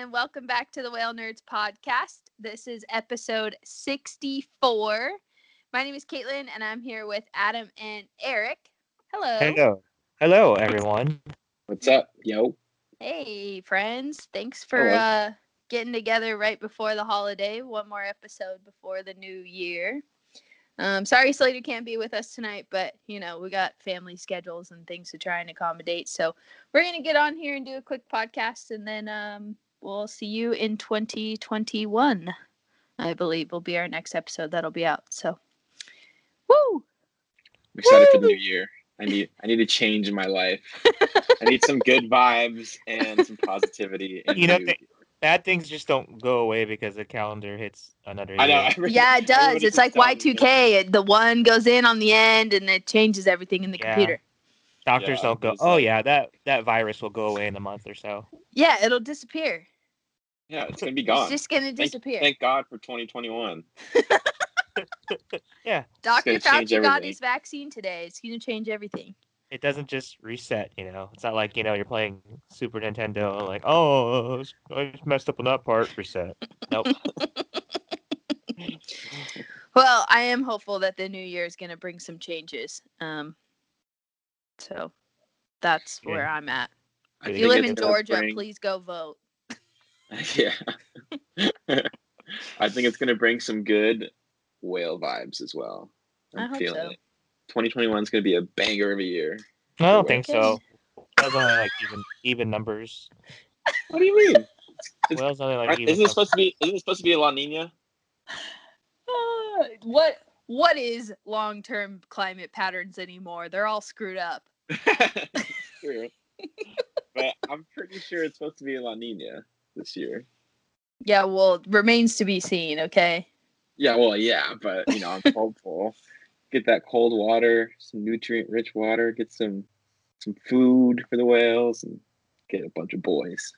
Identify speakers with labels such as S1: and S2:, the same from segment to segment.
S1: and welcome back to the Whale Nerds podcast. This is episode 64. My name is Caitlin, and I'm here with Adam and Eric. Hello.
S2: Hello. Hello, everyone.
S3: What's up, yo?
S1: Hey, friends. Thanks for
S3: Hello.
S1: uh, getting together right before the holiday. One more episode before the new year. Um, sorry, Slater can't be with us tonight, but you know we got family schedules and things to try and accommodate. So we're gonna get on here and do a quick podcast, and then um, we'll see you in 2021. I believe will be our next episode that'll be out. So, woo!
S3: I'm excited for the new year. I need I need a change in my life. I need some good vibes and some positivity.
S2: You know, th- Bad things just don't go away because the calendar hits another
S3: I know.
S2: year.
S3: every-
S1: Yeah, it does. It's like
S3: keeps telling me,
S1: Y2K. The one goes in on the end, and it changes everything in the
S2: Yeah.
S1: computer.
S2: Doctors
S3: Yeah,
S2: don't go. Oh yeah, that that virus will go away in a month or so.
S1: Yeah, it'll disappear.
S3: Yeah, it's gonna be gone.
S1: It's just gonna disappear.
S3: thank God for 2021.
S2: Yeah,
S1: Dr.
S3: gonna
S1: Fauci got his vaccine today. It's gonna change everything.
S2: it doesn't just reset. You know, it's not like you know you're playing Super Nintendo. Like, oh, I just messed up on that part. Reset. Nope.
S1: Well, I am hopeful that the new year is gonna bring some changes. Um, so that's where I'm at.
S3: I
S1: If you live in Georgia,
S3: bring-
S1: please go vote.
S3: Yeah. I think it's gonna bring some good whale vibes as well.
S1: I
S3: I'm
S1: hope
S3: feeling
S1: so.
S3: it. 2021 is gonna be a banger of a year.
S2: I don't think so. Whales only like even even numbers.
S3: What do you mean? It's-
S2: Whales only like even.
S3: isn't it supposed to be? Isn't it supposed to be a La Nina?
S1: Uh, what what is long term climate patterns anymore? They're all screwed up.
S3: True. but I'm pretty sure it's supposed to be a La Nina this year.
S1: Yeah, well, remains to be seen. Okay.
S3: Yeah, well, yeah, but you know, I'm hopeful. Get that cold water, some nutrient-rich water. Get some some food for the whales, and get a bunch of boys.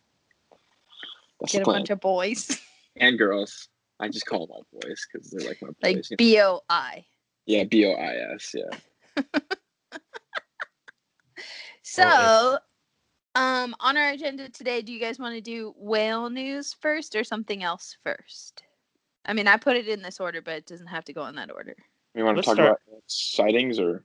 S3: That's
S1: Get a
S3: plan.
S1: bunch of boys
S3: and girls. I just call them all boys because they're like my boys.
S1: like? B O I.
S3: yeah, B O I S. Yeah.
S1: So, um, on our agenda today, do you guys want to do whale news first or something else first? I mean, I put it in this order, but it doesn't have to go in that order.
S3: We want to
S2: Let's
S3: talk
S2: start-
S3: about sightings or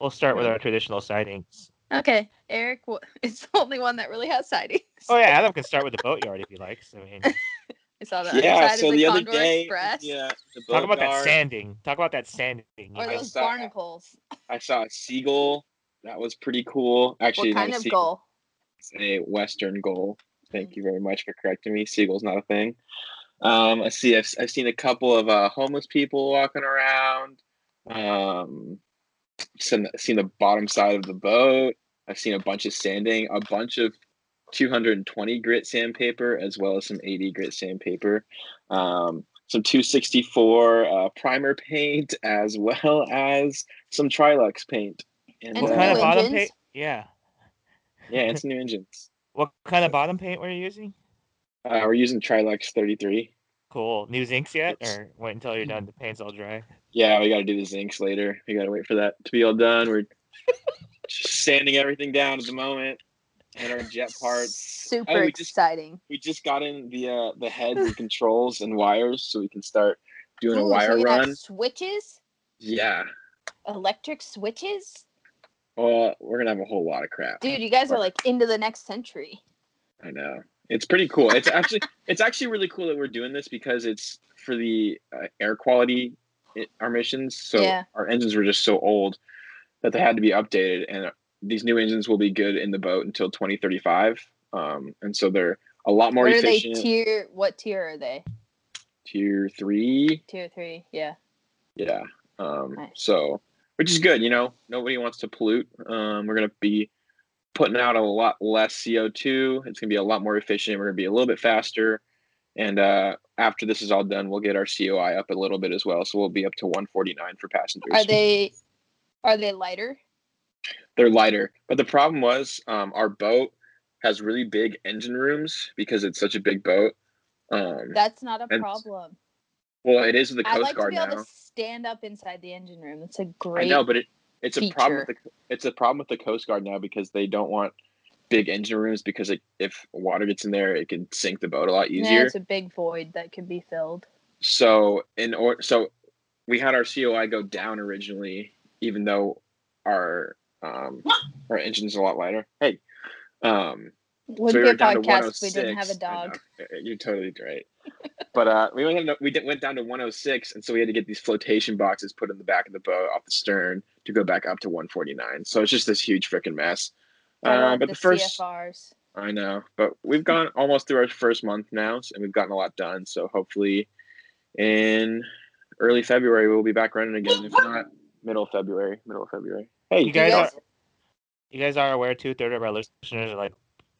S2: We'll start with our traditional sightings.
S1: Okay, Eric wh- is the only one that really has sightings.
S2: Oh yeah, Adam can start with the boatyard if he likes. I mean,
S1: I saw that.
S3: yeah.
S1: underside
S3: So
S1: the,
S3: the other
S1: Condor
S3: day,
S1: Express
S3: yeah, the
S2: talk
S3: boat
S2: about that sanding. Talk about that sanding.
S1: or
S2: know.
S1: those
S3: saw-
S1: barnacles.
S3: I saw a seagull. That was pretty cool. Actually,
S1: what kind
S3: a
S1: of gull?
S3: It's a Western gull. Thank you very much for correcting me. Seagull's not a thing. Um, I see. I've, I've seen a couple of uh, homeless people walking around. Um, seen, seen the bottom side of the boat. I've seen a bunch of sanding, a bunch of 220 grit sandpaper, as well as some 80 grit sandpaper. Um, some 264 uh, primer paint, as well as some Trilux paint.
S1: And
S2: What
S1: some
S2: kind of bottom
S1: engines?
S2: paint? Yeah.
S3: yeah, it's new engines.
S2: What kind of bottom paint were you using?
S3: Uh, we're using Trilux 33.
S2: Cool. New zincs yet, or wait until you're done? The paint's all dry.
S3: Yeah, we got to do the zincs later. We got to wait for that to be all done. We're just sanding everything down at the moment, and our jet parts.
S1: Super
S3: Oh, we just-
S1: exciting.
S3: We just got in the uh, the heads and controls and wires, so we can start doing a
S1: Ooh, so
S3: wire
S1: we have
S3: run.
S1: switches,
S3: Yeah.
S1: electric switches.
S3: Well, we're gonna have a whole lot of crap.
S1: Dude, you guys are like into the next century.
S3: I know. It's pretty cool. It's actually it's actually really cool that we're doing this because it's for the uh, air quality i- our missions. So
S1: Yeah.
S3: our engines were just so old that they had to be updated, and these new engines will be good in the boat until 2035. Um, and so they're a lot more
S1: What are they
S3: efficient.
S1: tier? What tier are they?
S3: tier three,
S1: Tier three. Yeah.
S3: yeah. Um,
S1: Nice.
S3: so which is good. You know, nobody wants to pollute. Um, we're gonna be putting out a lot less CO2. It's gonna be a lot more efficient. We're gonna be a little bit faster. And uh, after this is all done, we'll get our COI up a little bit as well. So we'll be up to 149 for passengers.
S1: Are they? Are they lighter?
S3: They're lighter. But the problem was um, our boat has really big engine rooms because it's such a big boat. Um,
S1: That's not a problem.
S3: Well, it is the
S1: I
S3: Coast
S1: like to
S3: Guard
S1: be able
S3: now.
S1: to stand up inside the engine room. That's a great.
S3: I know, but it, it's a problem with the it's a problem with the Coast Guard now because they don't want big engine rooms because it, if water gets in there, it can sink the boat a lot easier.
S1: Yeah, it's a big void that could be filled.
S3: So in or so we had our COI go down originally, even though our um our engine's a lot lighter. Hey, um,
S1: Wouldn't
S3: so we
S1: be a
S3: down to
S1: podcast if we didn't have a
S3: 106.
S1: Dog.
S3: You're totally right. but uh, we went we did, went down to 106, and so we had to get these flotation boxes put in the back of the boat off the stern to go back up to 149. So it's just this huge freaking mess. Uh, but
S1: the
S3: the first,
S1: CFRs.
S3: I know, but we've gone almost through our first month now, s- and we've gotten a lot done. So hopefully, in early February, we'll be back running again. If not, middle of February. Middle of February. Hey,
S2: You guys
S1: guys-
S2: are you guys are aware two third of our listeners are like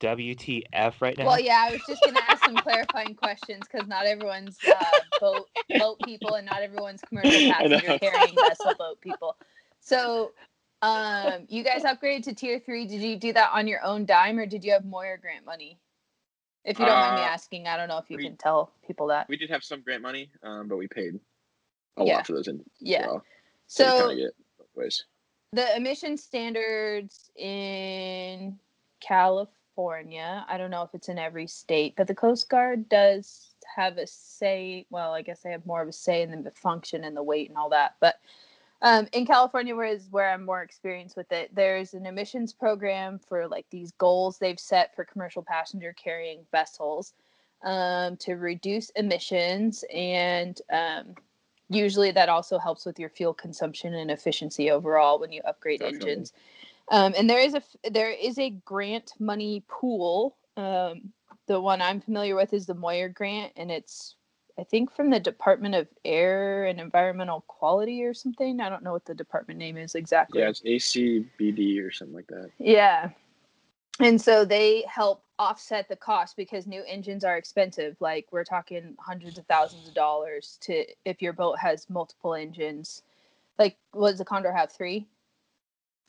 S2: WTF right now.
S1: Well, yeah, I was just gonna ask some clarifying questions because not everyone's uh, boat boat people and not everyone's commercial passenger carrying vessel boat people. So, um, you guys upgraded to tier three. Did you do that on your own dime or did you have Moyer grant money? If you don't mind me
S3: Uh,
S1: asking, I don't know if you
S3: we-
S1: can tell people that.
S3: we did have some grant money, um, but we paid a
S1: Yeah.
S3: lot for those. In,
S1: Yeah.
S3: Well,
S1: So,
S3: we kinda get ways.
S1: the emission standards in California, I don't know if it's in every state, but the Coast Guard does have a say. Well, I guess they have more of a say in the function and the weight and all that. But um, in California, where is where I'm more experienced with it, there's an emissions program for like these goals they've set for commercial passenger carrying vessels um, to reduce emissions and um, usually that also helps with your fuel consumption and efficiency overall when you upgrade
S3: Definitely.
S1: engines um, and there is a there is a grant money pool um, the one i'm familiar with is the moyer grant and it's i think from the department of air and environmental quality or something i don't know what the department name is exactly
S3: Yeah, it's ACBD or something like that.
S1: yeah. And so they help offset the cost because new engines are expensive. Like we're talking hundreds of thousands of dollars to if your boat has multiple engines. Like what does the Condor have? Three?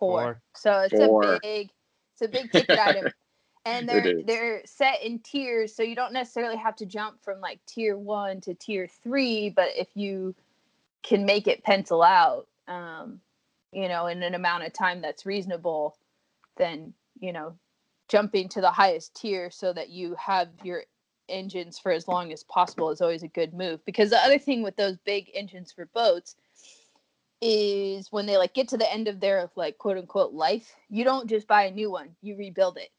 S1: Four.
S2: Four.
S1: So it's
S3: Four.
S1: a big it's a big ticket item. And they're they're set in tiers, so you don't necessarily have to jump from like tier one to tier three, but if you can make it pencil out, um, you know, in an amount of time that's reasonable, then you know, jumping to the highest tier so that you have your engines for as long as possible is always a good move. Because the other thing with those big engines for boats is when they like get to the end of their like quote unquote life, you don't just buy a new one, you rebuild it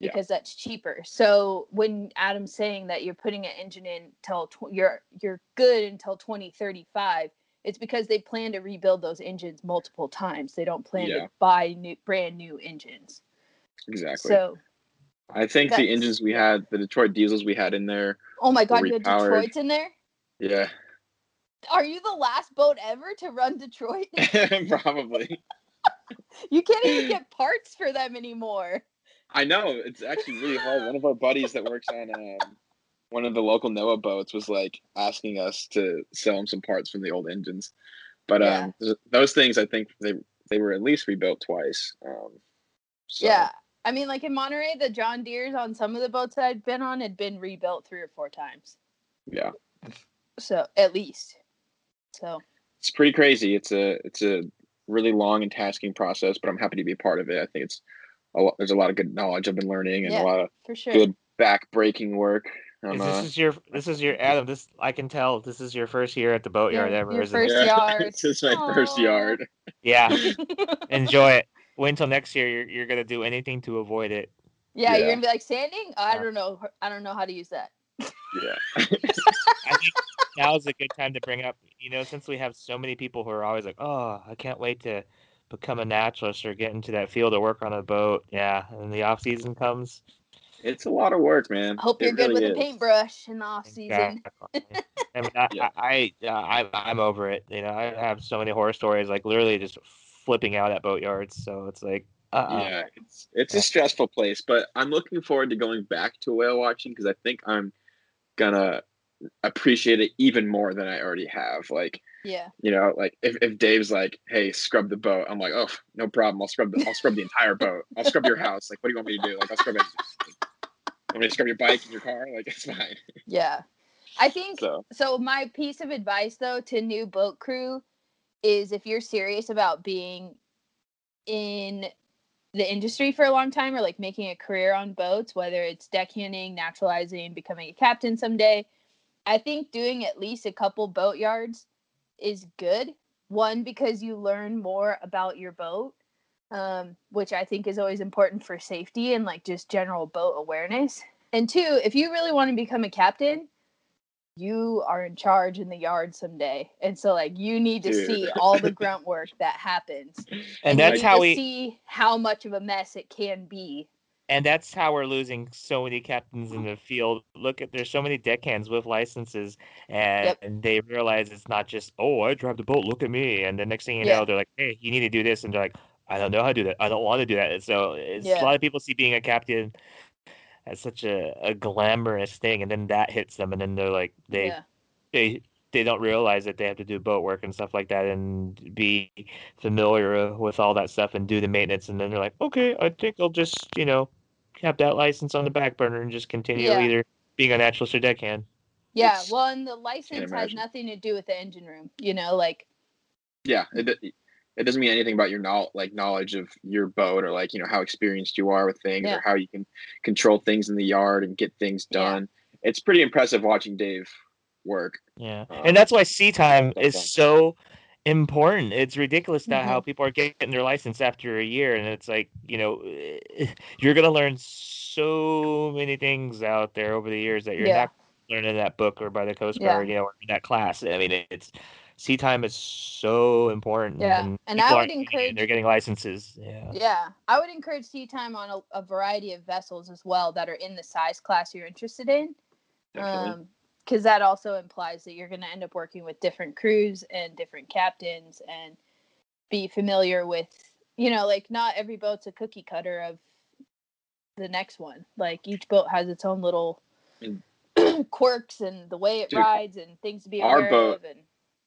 S3: Yeah.
S1: because that's cheaper. So when Adam's saying that you're putting an engine in till tw- you're you're good until 2035, it's because they plan to rebuild those engines multiple times. They don't plan
S3: Yeah.
S1: to buy new brand new engines.
S3: Exactly.
S1: So,
S3: I think the engines we had, the Detroit diesels we had in there,
S1: oh my god, you had. Detroit's in there?
S3: yeah,
S1: Are you the last boat ever to run Detroit?
S3: probably.
S1: you can't even get parts for them anymore.
S3: I know it's actually really hard. One of our buddies that works on um, one of the local NOAA boats was like asking us to sell him some parts from the old engines, but
S1: Yeah.
S3: um, those things I think they they were at least rebuilt twice. Um, so,
S1: Yeah. I mean, like in Monterey, the John Deere's on some of the boats that I'd been on had been rebuilt three or four times.
S3: yeah,
S1: So at least. So
S3: it's pretty crazy. It's a it's a really long and tasking process, but I'm happy to be a part of it. I think it's a lot. There's a lot of good knowledge I've been learning and
S1: Yeah.
S3: a lot of
S1: for sure.
S3: good back breaking work. Um,
S2: Is
S3: uh,
S2: this is your this is your Adam. This I can tell. This is your first year at the boatyard
S1: Your-
S2: ever,
S1: your
S2: isn't
S1: first
S2: it?
S1: yard.
S3: this is my first yard.
S2: Yeah. Enjoy it. Wait until next year. You're you're gonna do anything to avoid it.
S1: yeah, you're gonna be like sanding. I
S2: Yeah.
S1: don't know. I don't know how to use that.
S3: Yeah.
S2: I think now is a good time to bring up. You know, since we have so many people who are always like, "Oh, I can't wait to become a naturalist or get into that field or work on a boat." Yeah, and the off season comes.
S3: It's a lot of work, man.
S1: Hope
S3: It
S1: you're good
S3: really
S1: with a paintbrush in the off season.
S2: Exactly. I mean, I,
S3: Yeah.
S2: I, I, I, I'm over it. You know, I have so many horror stories, like literally just flipping out at boatyards. So it's like, uh, uh
S3: Yeah, it's it's
S2: Yeah.
S3: a stressful place, but I'm looking forward to going back to whale watching because I think I'm gonna appreciate it even more than I already have. Like,
S1: Yeah.
S3: you know, like if, if Dave's like, "Hey, scrub the boat," I'm like, "Oh, no problem. I'll scrub the I'll scrub the entire boat. I'll scrub your house. Like, what do you want me to do? Like, I'll scrub it. Me to scrub your bike and your car? Like, it's fine."
S1: Yeah. I think
S3: So
S1: so my piece of advice though to new boat crew is if you're serious about being in the industry for a long time or like making a career on boats, whether it's deckhanding, naturalizing, becoming a captain someday, I think doing at least a couple boat yards is good. One, because you learn more about your boat, um, which I think is always important for safety and like just general boat awareness. And two, if you really want to become a captain, you are in charge in the yard someday. And so like you need to
S3: Dude.
S1: see all the grunt work that happens.
S2: And
S1: you
S2: that's
S1: need
S2: how
S1: to
S2: we
S1: see how much of a mess it can be.
S2: And that's how we're losing so many captains in mm-hmm. the field. Look at there's so many deckhands with licenses, and,
S1: Yep.
S2: and they realize it's not just oh I drive the boat, look at me, and the next thing you
S1: Yeah.
S2: know they're like hey you need to do this, and they're like I don't know how to do that, I don't want to do that. And so it's,
S1: Yeah.
S2: a lot of people see being a captain as such a, a glamorous thing, and then that hits them, and then they're like they
S1: yeah.
S2: they they don't realize that they have to do boat work and stuff like that and be familiar with all that stuff and do the maintenance and then they're like okay i think i'll just you know have that license on the back burner and just continue
S1: Yeah.
S2: either being a naturalist or deckhand
S1: Yeah,
S3: It's-
S1: well, and the license has nothing to do with the engine room. You know, like
S3: yeah it, it doesn't mean anything about your knowledge like knowledge of your boat or like you know how experienced you are with things
S1: Yeah.
S3: or how you can control things in the yard and get things
S1: Yeah.
S3: done it's pretty impressive watching dave work
S2: yeah
S3: Um,
S2: and that's why sea time
S3: that's
S2: is
S3: fun.
S2: so important it's ridiculous that
S1: Mm-hmm.
S2: how people are getting their license after a year and it's like you know you're going to learn so many things out there over the years that you're
S1: Yeah.
S2: not learning that book or by the coast
S1: Yeah.
S2: guard you know or that class i mean it's sea time is so important
S1: Yeah,
S2: and,
S1: and I would encourage-
S2: they're getting licenses yeah
S1: yeah, I would encourage sea time on a, a variety of vessels as well that are in the size class you're interested in.
S3: definitely.
S1: Um, because that also implies that you're going to end up working with different crews and different captains and be familiar with, you know, like not every boat's a cookie cutter of the next one. Like each boat has its own little quirks and the way it
S3: Dude,
S1: rides and things to be
S3: our
S1: aware
S3: boat-
S1: of. And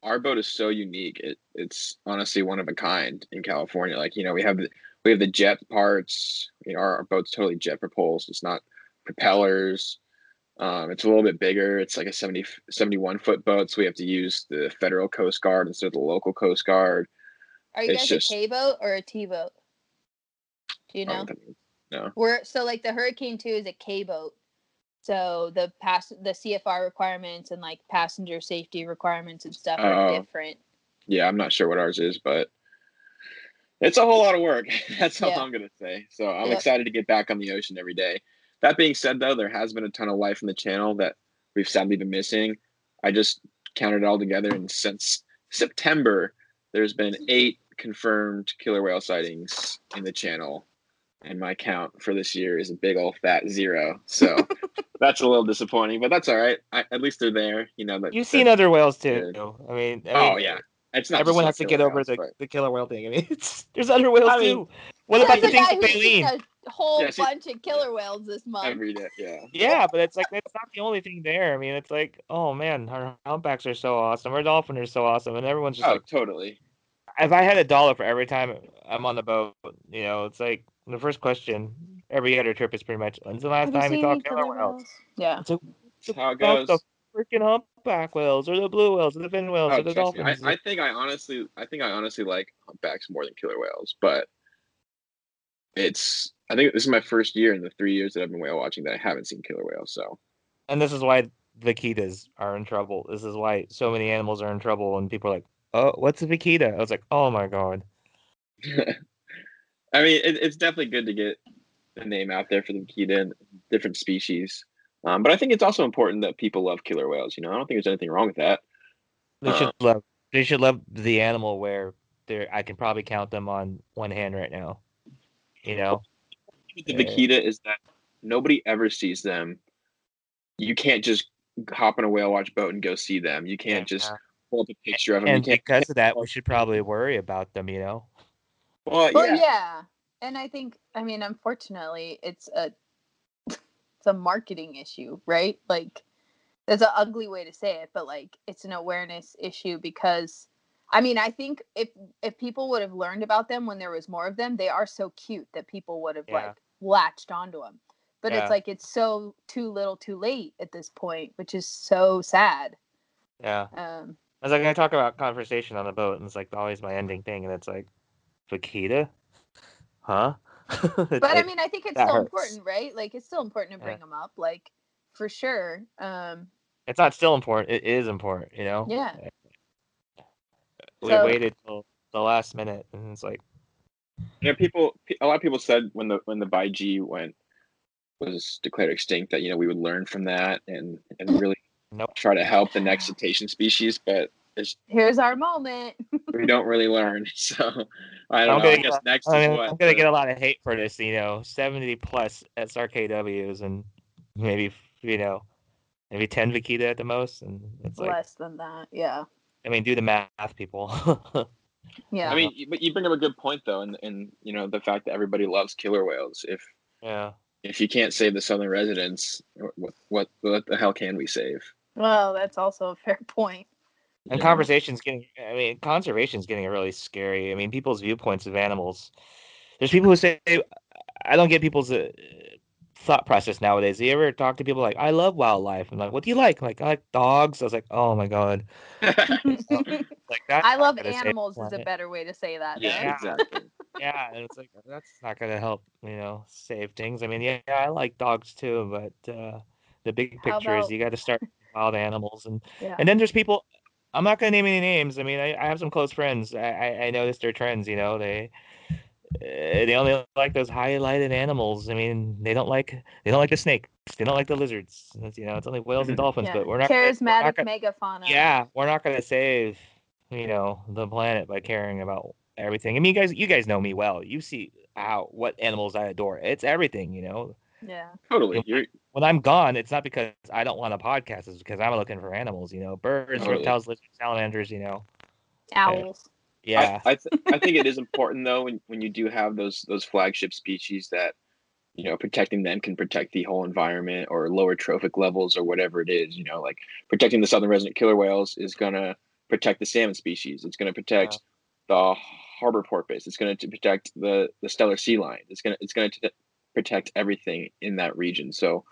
S3: our boat is so unique it, it's honestly one of a kind in california like you know we have the we have the jet parts you know our, our boat's totally jet propulsed it's not propellers um, it's a little bit bigger it's like a 70 71 foot boat so we have to use the federal coast guard instead of the local coast guard
S1: are you
S3: it's
S1: guys
S3: just-
S1: a K boat or a T boat? Do you know?
S3: no
S1: We're so like the Hurricane Two is a K boat. So the pass the CFR requirements and like passenger safety requirements and stuff are
S3: Oh.
S1: different.
S3: yeah i'm not sure what ours is but it's a whole lot of work that's all
S1: Yeah.
S3: i'm gonna say so i'm
S1: Yep.
S3: excited to get back on the ocean every day that being said though there has been a ton of life in the channel that we've sadly been missing. I just counted it all together and since september there's been eight confirmed killer whale sightings in the channel and my count for this year is a big old fat zero. So that's a little disappointing but that's all right. I, at least they're there you know that,
S2: you've
S3: that-
S2: seen other whales too
S3: good.
S2: i mean, I
S3: oh yeah. It's not
S2: everyone has to get
S3: killer
S2: over
S3: whales,
S2: the,
S3: but-
S2: the killer whale thing. I mean it's there's other whales
S3: I mean,
S2: too. What about the
S1: things
S2: thing
S1: guy
S2: with
S1: who's
S2: baleen
S1: a whole
S3: Yeah, see-
S1: bunch of killer whales this month.
S3: every day yeah
S2: Yeah, but it's like that's not the only thing there. I mean, it's like, oh man, our humpbacks are so awesome, our dolphin are so awesome, and everyone's just
S3: oh
S2: like,
S3: totally
S2: if I had a dollar for every time I'm on the boat, you know, it's like the first question every other trip is pretty much, when's the last
S1: Have
S2: time you
S1: seen
S2: saw
S1: any
S2: killer whales?
S1: Yeah.
S2: It's like,
S3: That's how it
S2: about
S3: goes.
S2: the freaking humpback whales, or the blue whales, or the fin whales,
S3: Oh,
S2: or the dolphins.
S3: I, I think I honestly, I think I honestly like humpbacks more than killer whales, but it's. I think this is my first year in the three years that I've been whale watching that I haven't seen killer whales. So
S2: and this is why vaquitas are in trouble. This is why so many animals are in trouble, and people are like, oh, what's a vaquita? I was like, oh my god.
S3: I mean, it, it's definitely good to get the name out there for the vaquita and different species. Um, but I think it's also important that people love killer whales. You know, I don't think there's anything wrong with that.
S2: They should love. They should love the animal where they I can probably count them on one hand right now. You know.
S3: the
S2: Yeah.
S3: vaquita is that nobody ever sees them. You can't just hop on a whale watch boat and go see them. You can't just
S2: Yeah.
S3: pull up a picture of them.
S2: And because of that, we should probably worry about them. You know.
S3: Well,
S1: Well,
S3: yeah.
S1: yeah. And I think, I mean, unfortunately, it's a it's a marketing issue, right? Like, that's an ugly way to say it, but like, it's an awareness issue because, I mean, I think if if people would have learned about them when there was more of them, they are so cute that people would have
S2: Yeah.
S1: like latched onto them. But
S2: Yeah.
S1: it's like it's so too little, too late at this point, which is so sad.
S2: Yeah.
S1: Um,
S2: I was like, I talk about conversation on the boat, and it's like always my ending thing, and it's like, vaquita, huh?
S1: but I mean, I think it's still
S2: hurts.
S1: important, right? Like, it's still important to
S2: Yeah.
S1: bring them up, like for sure. Um,
S2: it's not still important. It is important, you know.
S1: yeah,
S2: We
S1: So-
S2: waited till the last minute, and it's like,
S3: You know, people. A lot of people said when the when the Baiji went was declared extinct that you know we would learn from that and and really
S2: Nope.
S3: try to help the next cetacean species, but it's,
S1: here's our moment.
S3: we don't really learn. So I
S2: I'm
S3: don't know.
S2: gonna
S3: I
S2: get-
S3: guess next
S2: I
S3: is
S2: mean,
S3: what
S2: I'm gonna
S3: the-
S2: get a lot of hate for this, you know, 70 plus SRKWs and maybe you know, maybe 10 vaquita at the most, and it's like,
S1: Less than that, yeah,
S2: I mean, do the math, people.
S1: yeah.
S3: I mean, you- but you bring up a good point though, and and you know the fact that everybody loves killer whales. If
S2: yeah,
S3: if you can't save the southern residents, what what what the hell can we save?
S1: well, that's also a fair point.
S2: and
S3: You know?
S2: conversation's getting. I mean, conservation's getting really scary. I mean, people's viewpoints of animals. There's people who say, I don't get people's uh, thought process nowadays. Do you ever talk to people like, I love wildlife? I'm like, what do you like? I'm like, I like dogs. I was like, oh my god, like that.
S1: I love animals is a better way to say that.
S3: yeah.
S2: Yeah.
S3: exactly.
S2: yeah, and it's like that's not gonna help, you know, save things. I mean, yeah, I like dogs too, but uh, the big
S1: How
S2: picture is you got to start wild animals, and
S1: Yeah.
S2: and then there's people. I'm not gonna name any names. I mean, I, I have some close friends. I, I I noticed their trends. You know, they Eh, they only like those highlighted animals. I mean, they don't like they don't like the snakes. They don't like the lizards. It's, you know, it's only whales and mm-hmm. dolphins.
S1: Yeah.
S2: But we're not gonna- we're
S1: charismatic
S2: not gonna-
S1: megafauna.
S2: yeah, we're not gonna save, you know, the planet by caring about everything. I mean, you guys, you guys know me well. You see how what animals I adore. It's everything, you know.
S1: yeah.
S3: Totally. You're
S2: When I'm gone, it's not because I don't want a podcast. It's because I'm looking for animals, you know, birds,
S3: Totally.
S2: reptiles, lizards, salamanders, you know.
S1: Owls.
S2: Yeah,
S3: I I, th- I think it is important though when, when you do have those those flagship species that you know protecting them can protect the whole environment or lower trophic levels or whatever it is. You know, like protecting the southern resident killer whales is gonna protect the salmon species. It's gonna protect the harbor porpoise. It's gonna protect the the Steller sea lion. It's gonna it's gonna protect everything in that region. So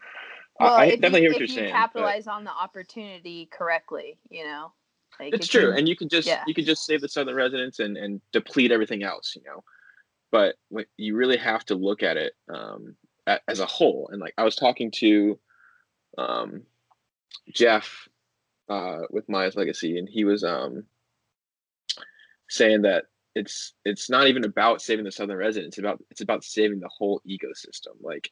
S1: Well,
S3: I, I definitely
S1: you,
S3: hear what
S1: if
S3: you're
S1: you
S3: saying. but-
S1: capitalize on the opportunity correctly, you know, like
S3: it's
S1: if
S3: true
S1: you-
S3: and you could just
S1: yeah.
S3: you could just save the southern residents and and deplete everything else you know but when, you really have to look at it um a- as a whole and like i was talking to um jeff uh with maya's legacy and he was um saying that it's it's not even about saving the southern residents it's about it's about saving the whole ecosystem like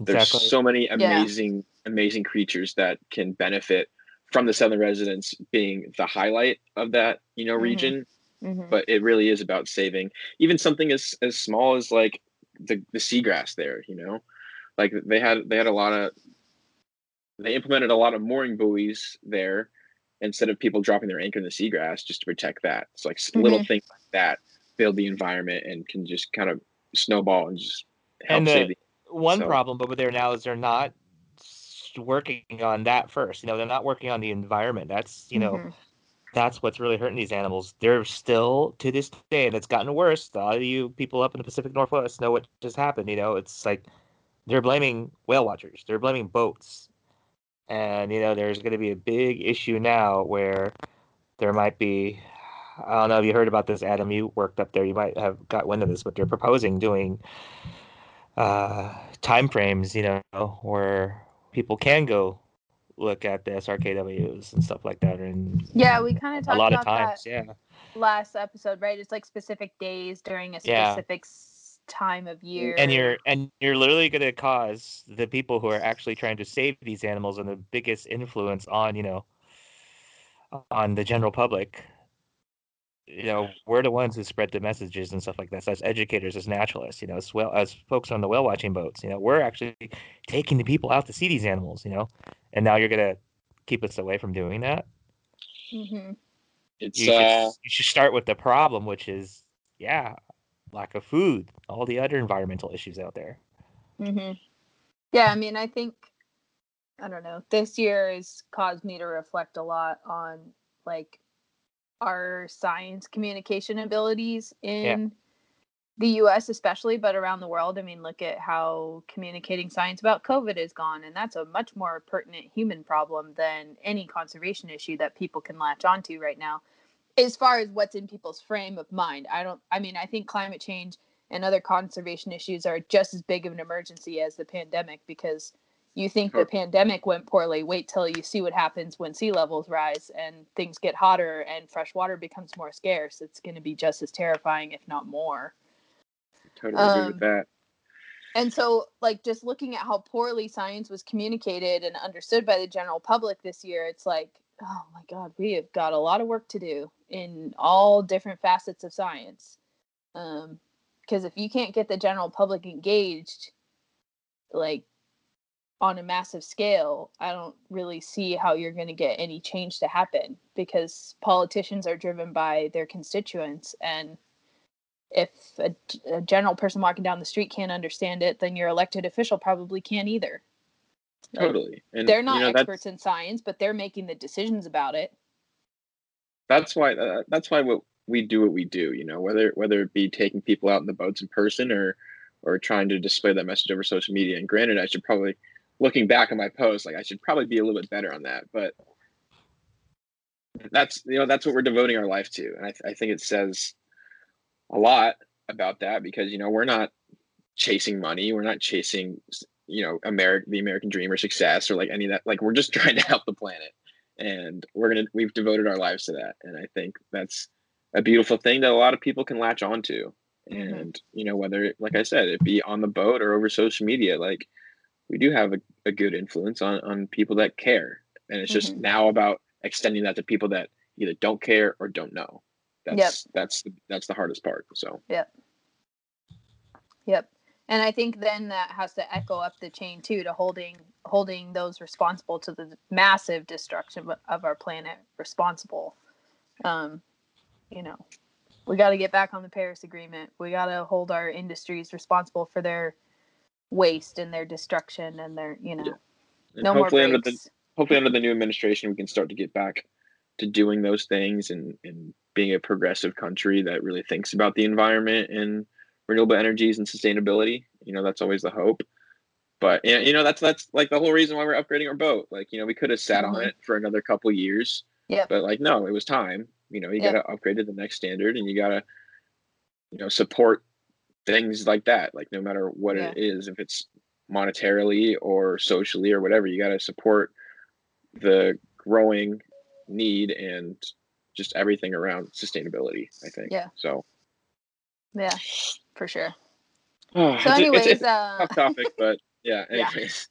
S3: there's
S2: exactly.
S3: so many amazing amazing creatures that can benefit from the southern residents being the highlight of that you know
S1: Mhm.
S3: region
S1: Mhm.
S3: but it really is about saving even something as as small as like the the seagrass there you know like they had they had a lot of they implemented a lot of mooring buoys there instead of people dropping their anchor in the seagrass just to protect that it's like s little things like that build the environment and can just kind of snowball and just help
S2: And the-
S3: save the
S2: One
S3: so-
S2: problem over there now is they're not working on that first. You know, they're not working on the environment. That's you know.
S1: Mhm.
S2: that's what's really hurting these animals. They're still to this day, and it's gotten worse. A lot of you people up in the Pacific Northwest know what just happened. You know, it's like they're blaming whale watchers. They're blaming boats, and you know, there's going to be a big issue now where there might be. I don't know if you heard about this, Adam. You worked up there. You might have got wind of this, but they're proposing doing uh, time frames. You know, where people can go look at the SRKWs and stuff like that, and
S1: Yeah, we kind of
S2: a
S1: talked
S2: lot
S1: about
S2: of times,
S1: that
S2: yeah.
S1: last episode, right? It's like specific days during a specific s- time of year.
S2: and you're and you're literally going to cause the people who are actually trying to save these animals and the biggest influence on you know on the general public you know we're the ones who spread the messages and stuff like that so as educators as naturalists you know as well as folks on the whale watching boats you know we're actually taking the people out to see these animals you know and now you're going to keep us away from doing that
S1: mm-hmm.
S3: it's
S2: you should,
S3: uh
S2: you should start with the problem which is yeah lack of food all the other environmental issues out there
S1: mm-hmm. Yeah, I mean, I think I don't know. This year has caused me to reflect a lot on like our science communication abilities in the US especially, but around the world. I mean, look at how communicating science about COVID is gone, and that's a much more pertinent human problem than any conservation issue that people can latch onto right now. As far as what's in people's frame of mind, I don't I mean, I think climate change and other conservation issues are just as big of an emergency as the pandemic because you think the pandemic went poorly wait till you see what happens when sea levels rise and things get hotter and fresh water becomes more scarce it's going to be just as terrifying if not more.
S3: Totally agree
S1: Um,
S3: with that.
S1: and so like just looking at how poorly science was communicated and understood by the general public this year it's like oh my god we have got a lot of work to do in all different facets of science. Um because if you can't get the general public engaged like on a massive scale i don't really see how you're going to get any change to happen because politicians are driven by their constituents and if a, a general person walking down the street can't understand it then your elected official probably can't either Like,
S3: Totally. And
S1: they're not
S3: you know,
S1: experts in science but they're making the decisions about it
S3: that's why uh, that's why what we do what we do you know whether whether it be taking people out in the boats in person or or trying to display that message over social media and granted i should probably looking back on my post like i should probably be a little bit better on that but that's you know that's what we're devoting our life to and i, th- I think it says a lot about that because you know we're not chasing money we're not chasing you know american the american dream or success or like any of that like we're just trying to help the planet and we're gonna we've devoted our lives to that and i think that's a beautiful thing that a lot of people can latch onto
S1: Mhm.
S3: and you know whether like i said it be on the boat or over social media like we do have a, a good influence on on people that care and it's just
S1: Mhm.
S3: now about extending that to people that either don't care or don't know that's that's the, that's the hardest part so
S1: Yep. Yep. And I think then that has to echo up the chain too to holding holding those responsible to the massive destruction of- of our planet responsible. Um, you know, we got to get back on the Paris Agreement. We got to hold our industries responsible for their waste and their destruction and their, you know,
S3: Yeah.
S1: no more
S3: hopefully under the hopefully under the new administration we can start to get back to doing those things and and being a progressive country that really thinks about the environment and renewable energies and sustainability you know that's always the hope but you know that's that's like the whole reason why we're upgrading our boat like you know we could have sat on
S1: Mhm.
S3: it for another couple years
S1: Yep.
S3: but like no it was time you know you
S1: Yep.
S3: got to upgrade to the next standard and you got to you know support things like that like no matter what
S1: Yeah.
S3: it is if it's monetarily or socially or whatever you got to support the growing need and just everything around sustainability i think
S1: Yeah.
S3: so
S1: Yeah, for sure.
S3: so
S1: So, anyways,
S3: it's, a
S1: uh,
S3: tough topic but yeah
S1: Yeah.
S3: anyways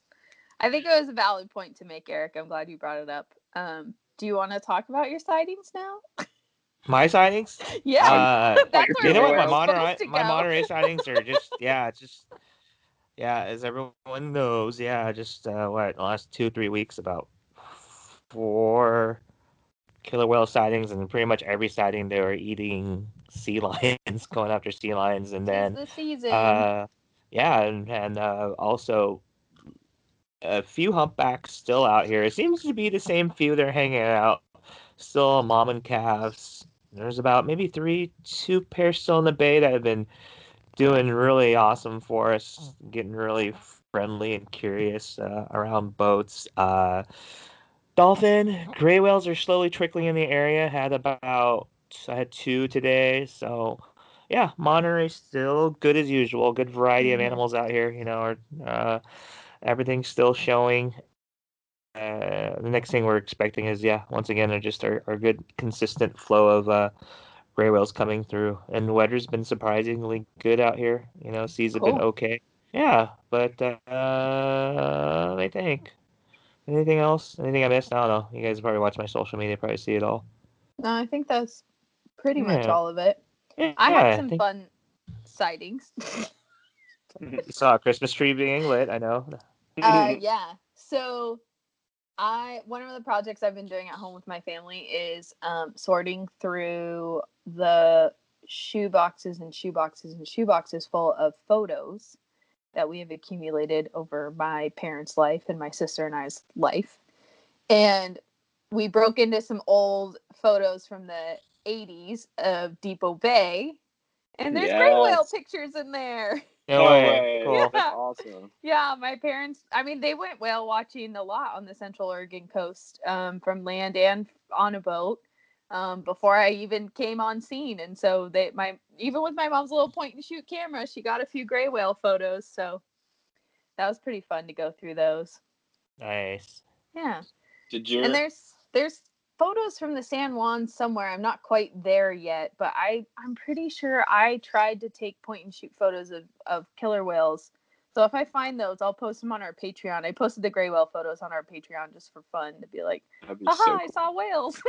S1: I think it was a valid point to make, Eric. I'm glad you brought it up. Um, do you want to talk about your sightings now?
S2: My sightings?
S1: Yeah,
S2: Uh,
S1: that's
S3: you're
S1: where
S2: you know what? My Monterey, my
S1: go.
S2: Monterey sightings are just yeah, it's just yeah, as everyone knows, yeah, just uh, what the last two three weeks about four killer whale sightings, and pretty much every sighting they were eating sea lions, going after sea lions, and then
S1: Tis the season.
S2: uh, yeah, and and uh, also a few humpbacks still out here. It seems to be the same few that are hanging out. Still mom and calves. There's about maybe three, two pairs still in the bay that have been doing really awesome for us, getting really friendly and curious uh, around boats. Uh, dolphin, gray whales are slowly trickling in the area. Had about I had two today, so yeah, Monterey still good as usual. Good variety of
S1: Mhm.
S2: animals out here. You know, uh, everything's still showing. Uh, the next thing we're expecting is yeah, once again, just our, our good consistent flow of uh, gray whales coming through, and the weather's been surprisingly good out here. You know, seas have been okay. Yeah, but uh, I think anything else? Anything I missed? I don't know. You guys probably watch my social media, probably see it all.
S1: no, I think that's pretty much all of it.
S2: Yeah,
S1: I had some
S2: think
S1: fun sightings.
S2: you saw a Christmas tree being lit. I know.
S1: uh, yeah. So, I one of the projects I've been doing at home with my family is um, sorting through the shoe boxes and shoe boxes and shoe boxes full of photos that we have accumulated over my parents' life and my sister and I's life. And we broke into some old photos from the 80s of Depoe Bay. And there's gray whale pictures in there.
S2: No, way. Cool.
S1: Yeah.
S3: That's awesome.
S1: Yeah, my parents, I mean, they went whale watching a lot on the Central Oregon coast um, from land and on a boat. um, before I even came on scene. And so they my even with my mom's little point and shoot camera, she got a few gray whale photos. So that was pretty fun to go through those.
S2: Nice.
S1: Yeah.
S3: Did you?
S1: And there's there's photos from the San Juan somewhere. I'm not quite there yet, but I I'm pretty sure I tried to take point and shoot photos of of killer whales. So if I find those, I'll post them on our Patreon. I posted the gray whale photos on our Patreon just for fun to be like,
S3: be
S1: "Haha,
S3: so
S1: I saw whales."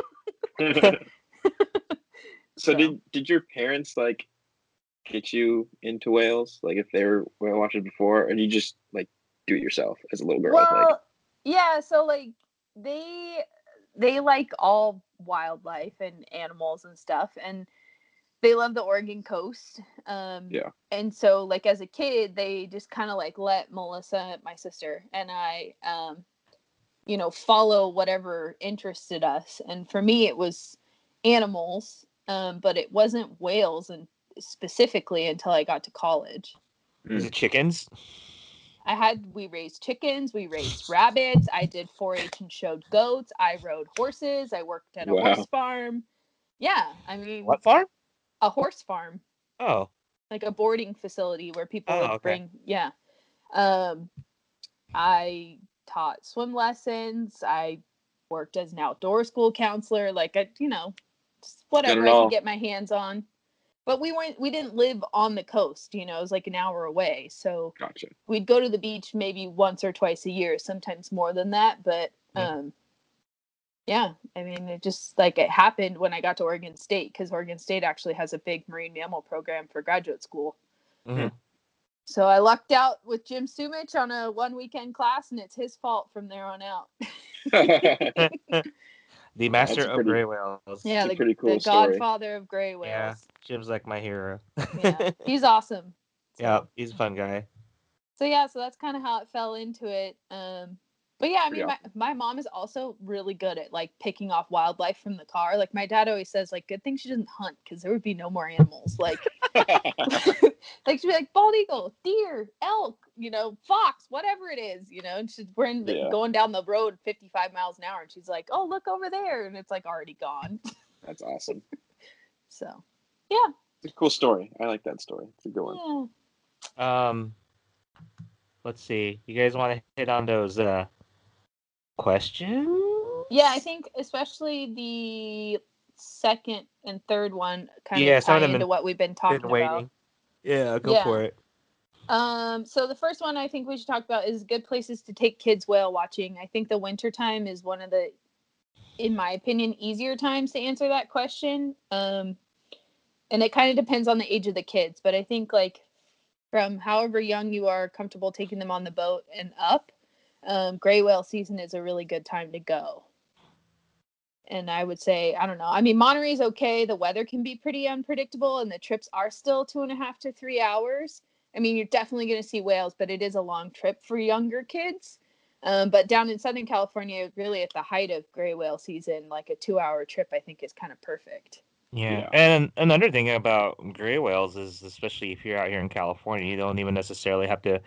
S3: so
S1: So-
S3: did did your parents like get you into whales? Like if they were whale watchers before, and you just like do it yourself as a little girl?
S1: well,
S3: like
S1: yeah. So like they they like all wildlife and animals and stuff, and they love the Oregon coast. Um,
S3: Yeah.
S1: And so like as a kid, they just kind of like let Melissa, my sister, and I, um, you know, follow whatever interested us. And for me, it was animals, um, but it wasn't whales and specifically until I got to college.
S2: Is it chickens?
S1: I had we raised chickens, we raised rabbits, I did 4-H and showed goats, I rode horses, I worked at a
S3: Wow.
S1: horse farm. Yeah, I mean
S2: What farm?
S1: a horse farm,
S2: Oh,
S1: like a boarding facility where people
S2: Oh,
S1: would
S2: okay.
S1: bring yeah. Um I taught swim lessons, I worked as an outdoor school counselor, like I you know, just whatever I could get my hands on. But we weren't we didn't live on the coast, you know, it was like an hour away. So
S3: gotcha.
S1: we'd go to the beach maybe once or twice a year, sometimes more than that. But
S2: Yeah.
S1: um, yeah, I mean, it just like it happened when I got to Oregon State because Oregon State actually has a big marine mammal program for graduate school.
S2: mhm.
S1: So I lucked out with Jim Sumich on a one weekend class, and it's his fault from there on out.
S2: the master of
S3: pretty-
S2: gray whales.
S1: yeah,
S3: a
S1: the,
S3: pretty cool
S1: the godfather of gray
S2: Yeah,
S1: whales.
S2: Jim's like my hero.
S1: Yeah, he's awesome. So-
S2: yeah, he's a fun guy.
S1: so yeah so that's kind of how it fell into it um but yeah i
S3: Pretty
S1: mean my, my mom is also really good at like picking off wildlife from the car like my dad always says like good thing she doesn't hunt because there would be no more animals like like she'd be like bald eagle deer elk you know fox whatever it is you know and she's we're in the,
S3: Yeah.
S1: going down the road 55 miles an hour and she's like oh look over there and it's like already gone
S3: That's awesome.
S1: so
S3: It's a cool story. I like that story. It's a good one.
S1: yeah
S2: Um, let's see. You guys want to hit on those uh questions?
S1: Yeah, I think especially the second and third one kind
S2: Yeah,
S1: of
S2: some
S1: tie into
S2: been-
S1: what we've been talking
S2: Been waiting.
S1: about.
S2: Yeah, go
S1: Yeah.
S2: for it.
S1: Um, so the first one I think we should talk about is good places to take kids whale watching. I think the winter time is one of the, in my opinion, easier times to answer that question. Um, and it kind of depends on the age of the kids, but I think like from however young you are comfortable taking them on the boat and up, um, gray whale season is a really good time to go. And I would say, I don't know. I mean, Monterey's okay. The weather can be pretty unpredictable, and the trips are still two and a half to three hours. I mean, you're definitely going to see whales, but it is a long trip for younger kids. Um, but down in Southern California, really at the height of gray whale season, like a two-hour trip, I think is kind of perfect.
S2: Yeah.
S3: Yeah.
S2: And another thing about gray whales is, especially if you're out here in California, you don't even necessarily have to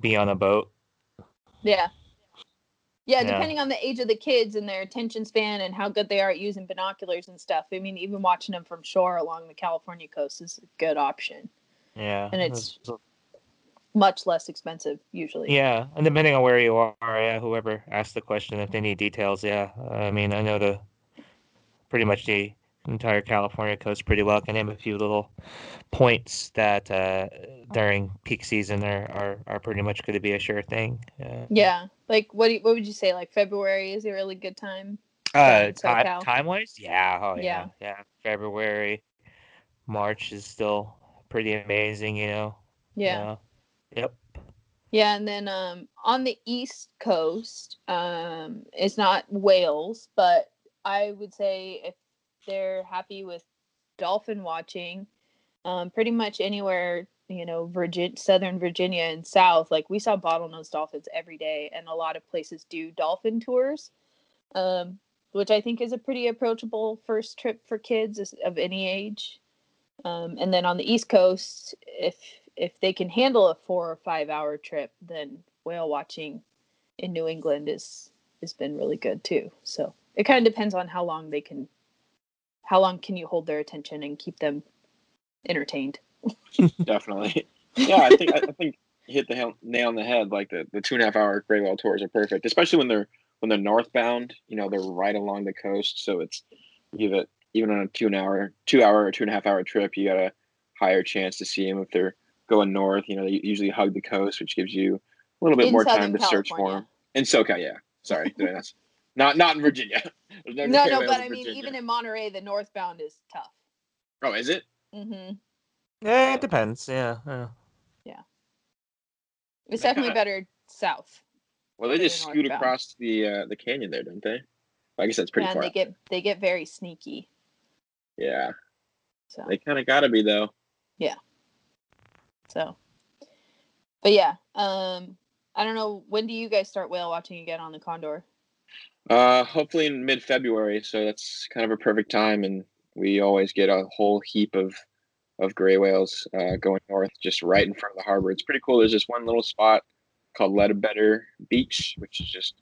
S2: be on a boat.
S1: Yeah. Yeah,
S2: Yeah.
S1: depending on the age of the kids and their attention span and how good they are at using binoculars and stuff. I mean, even watching them from shore along the California coast is a good option.
S2: Yeah.
S1: And it's- Much less expensive usually.
S2: yeah, and depending on where you are, yeah, whoever asked the question, if they need details, yeah. I mean, I know the pretty much the entire California coast pretty well. Can name a few little points that uh, during peak season are, are, are pretty much going to be a sure thing. Uh,
S1: Yeah. Like what do you, what would you say like February is a really good time?
S2: Uh, time time wise, yeah, oh
S1: Yeah.
S2: yeah, yeah. February, March is still pretty amazing, you know.
S1: Yeah.
S2: Yep.
S1: Yeah, and then um, on the East Coast, um, it's not whales, but I would say if they're happy with dolphin watching, um, pretty much anywhere, you know, Virgin, Southern Virginia and South, like we saw bottlenose dolphins every day, and a lot of places do dolphin tours, um, which I think is a pretty approachable first trip for kids of any age. Um, and then on the East Coast, if if they can handle a four or five hour trip, then whale watching in New England is has been really good too. So it kind of depends on how long they can how long can you hold their attention and keep them entertained?
S3: Definitely. Yeah, I think I, I think you hit the nail on the head. Like the, the two and a half hour gray whale tours are perfect, especially when they're when they're northbound. You know, they're right along the coast, so it's have it even on a two an hour, two hour or two and a half hour trip, you got a higher chance to see them if they're going north. You know, they usually hug the coast, which gives you a little bit
S1: In
S3: more time
S1: Southern
S3: to search for them. In SoCal, yeah. Sorry, did I not? Not not in Virginia. There's
S1: No, no, but
S3: in
S1: I mean,
S3: Virginia.
S1: even in Monterey, the northbound is tough.
S3: oh, is it?
S1: Mm-hmm.
S2: Yeah, it depends. Yeah. yeah.
S1: It's definitely better south.
S3: Well, they just scoot
S1: northbound.
S3: across the uh, the canyon there, don't they? I guess that's pretty
S1: and
S3: far.
S1: they get they get very sneaky.
S3: yeah,
S1: So
S3: they kind of gotta be though. Yeah.
S1: So, but yeah, um, I don't know when do you guys start whale watching again on the Condor?
S3: Uh, hopefully in mid February, so that's kind of a perfect time, and we always get a whole heap of of gray whales uh, going north, just right in front of the harbor. It's pretty cool. There's this one little spot called Ledbetter Beach, which is just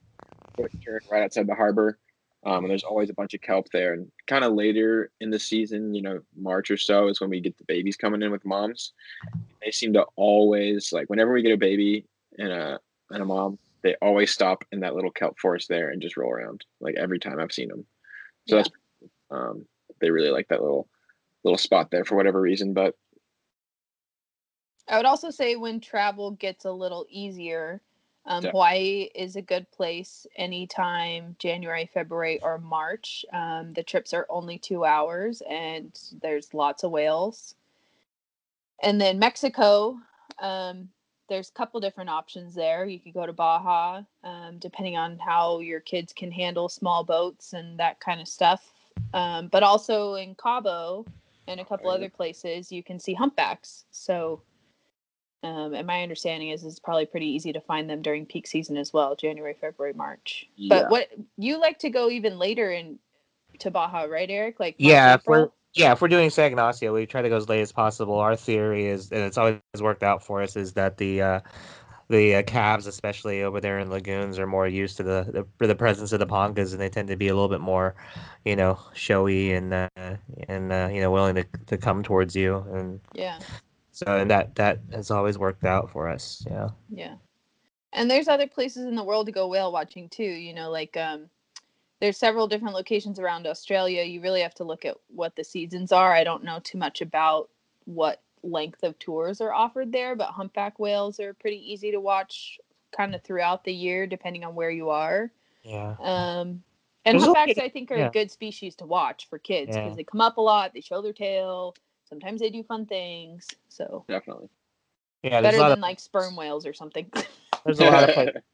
S3: right outside the harbor. Um, and there's always a bunch of kelp there. And kind of later in the season, you know, March or so is when we get the babies coming in with moms. They seem to always like whenever we get a baby and a and a mom, they always stop in that little kelp forest there and just roll around. Like every time I've seen them. So
S1: Yeah.
S3: that's um, they really like that little little spot there for whatever reason. But
S1: I would also say when travel gets a little easier, um,
S3: Yeah.
S1: Hawaii is a good place anytime January, February, or March. Um, the trips are only two hours and there's lots of whales. And then Mexico, um, there's a couple different options there. You could go to Baja, um, depending on how your kids can handle small boats and that kind of stuff. Um, but also in Cabo and a couple
S3: Right.
S1: other places, you can see humpbacks. So, um, and my understanding is it's probably pretty easy to find them during peak season as well, January, February, March.
S3: Yeah.
S1: But what you like to go even later in to Baja, right, Eric? Like March,
S2: Yeah, if we're yeah, if we're doing San Ignacio, we try to go as late as possible. Our theory is, and it's always worked out for us, is that the uh, the uh, calves, especially over there in lagoons, are more used to the the, the presence of the pongas, and they tend to be a little bit more, you know, showy and uh, and uh, you know willing to to come towards you, and
S1: yeah.
S2: so and that that has always worked out for us. Yeah.
S1: Yeah. And there's other places in the world to go whale watching too, you know, like um there's several different locations around Australia. You really have to look at what the seasons are. I don't know too much about what length of tours are offered there, but humpback whales are pretty easy to watch kind of throughout the year depending on where you are.
S2: Yeah.
S1: Um and
S2: There's a-
S1: humpbacks I think are
S2: yeah.
S1: a good species to watch for kids because
S2: Yeah.
S1: they come up a lot, they show their tail, sometimes they do fun things. So
S3: definitely.
S2: Yeah.
S1: Better
S2: a lot
S1: than
S2: of
S1: like sperm whales or something.
S2: there's a lot of places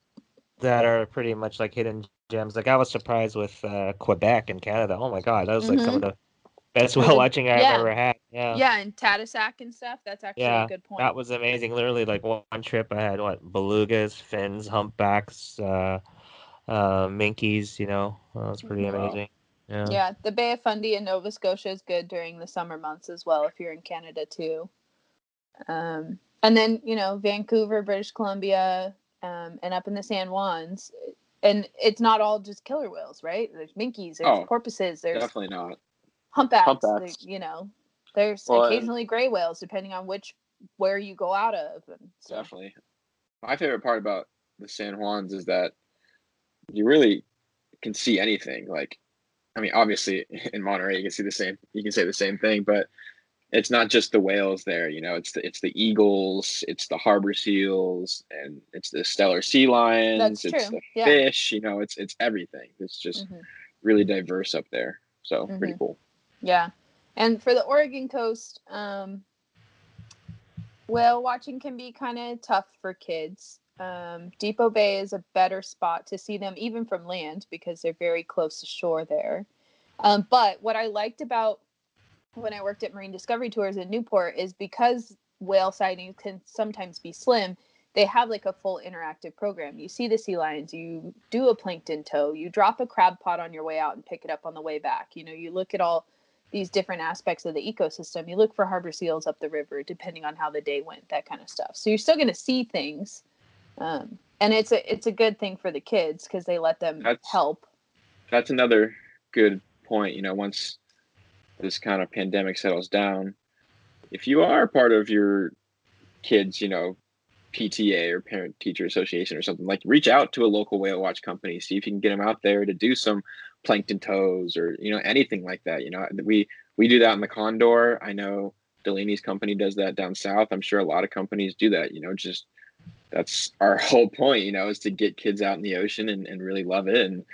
S2: that are pretty much like hidden gems. Like I was surprised with uh, Quebec and Canada. Oh my god, that was like some of the best whale watching I've
S1: yeah.
S2: ever had. Yeah.
S1: yeah, and Tadoussac and stuff. That's actually
S2: Yeah,
S1: a good point.
S2: That was amazing. Literally, like one trip, I had what belugas, fins, humpbacks, uh, uh, minkies. You know, that was pretty
S3: Wow.
S2: amazing. Yeah.
S1: yeah, the Bay of Fundy in Nova Scotia is good during the summer months as well if you're in Canada too. Um, and then you know Vancouver, British Columbia, um, and up in the San Juans, and it's not all just killer whales, right? There's minkies, there's
S3: Oh,
S1: porpoises, there's
S3: Definitely not.
S1: humpbacks,
S3: humpbacks.
S1: there- you know. There's
S3: Well,
S1: occasionally gray whales depending on which where you go out of. And so,
S3: Definitely. My favorite part about the San Juans is that you really can see anything. Like, I mean, obviously in Monterey you can see the same. You can say the same thing, but it's not just the whales there. You know, it's the it's the eagles, it's the harbor seals, and it's the Steller sea lions. It's the
S1: yeah.
S3: fish. You know, it's it's everything. It's just
S1: Mhm.
S3: really diverse up there. So pretty
S1: Mhm.
S3: cool.
S1: Yeah. And for the Oregon coast, um, whale watching can be kind of tough for kids. Um, Depoe Bay is a better spot to see them even from land because they're very close to shore there. Um, but what I liked about when I worked at Marine Discovery Tours in Newport is because whale sightings can sometimes be slim, they have like a full interactive program. You see the sea lions, you do a plankton tow, you drop a crab pot on your way out and pick it up on the way back. You know, you look at all these different aspects of the ecosystem. You look for harbor seals up the river, depending on how the day went, that kind of stuff. So you're still going to see things, um, and it's a it's a good thing for the kids because they let them
S3: That's-
S1: help.
S3: That's another good point. You know, once this kind of pandemic settles down, if you are part of your kids, you know, PTA or parent teacher association or something, like reach out to a local whale watch company, see if you can get them out there to do some plankton tows or you know anything like that. You know, we we do that in the Condor. I know Delaney's company does that down south. I'm sure a lot of companies do that. You know, just that's our whole point. You know, is to get kids out in the ocean and, and really love it. And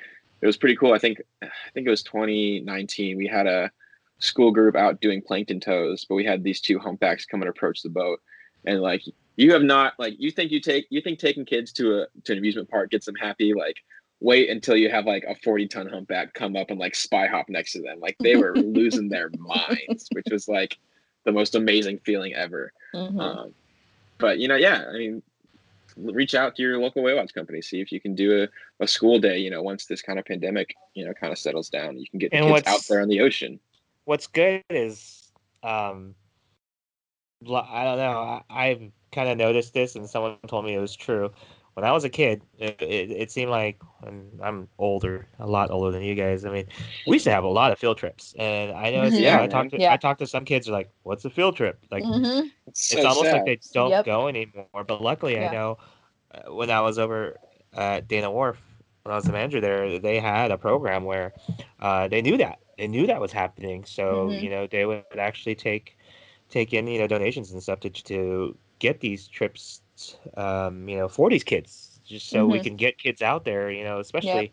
S3: it was pretty cool. I think I think it was 2019. We had a school group out doing plankton tows, but we had these two humpbacks come and approach the boat, and like you have not like you think you take you think taking kids to a to an amusement park gets them happy like wait until you have like a 40 ton humpback come up and like spy hop next to them. Like they were losing their minds which was like the most amazing feeling ever.
S1: Mhm.
S3: um, but you know yeah i mean reach out to your local whale watch company see if you can do a, a school day you know once this kind of pandemic you know kind of settles down. You can get the
S2: And
S3: kids out there on the ocean
S2: what's good is um i don't know I, i've kind of noticed this and someone told me it was true when i was a kid it, it, it seemed like and i'm older a lot older than you guys i mean we used to have a lot of field trips and i know
S1: Mhm.
S2: yeah,
S3: Yeah,
S2: i talked to
S1: man.
S2: i talked to some kids are like what's a field trip like
S1: Mhm.
S3: it's,
S2: it's
S3: so
S2: almost
S3: sad.
S2: like they don't
S1: Yep.
S2: go anymore. But luckily,
S1: Yeah.
S2: I know uh, when I was over at Dana Wharf, when I was the manager there, they had a program where uh, they knew that they knew that was happening. So
S1: Mhm.
S2: you know they would actually take take in you know donations and stuff to to get these trips, um, you know, for these kids, just so we
S1: Mhm.
S2: can get kids out there. You know, especially.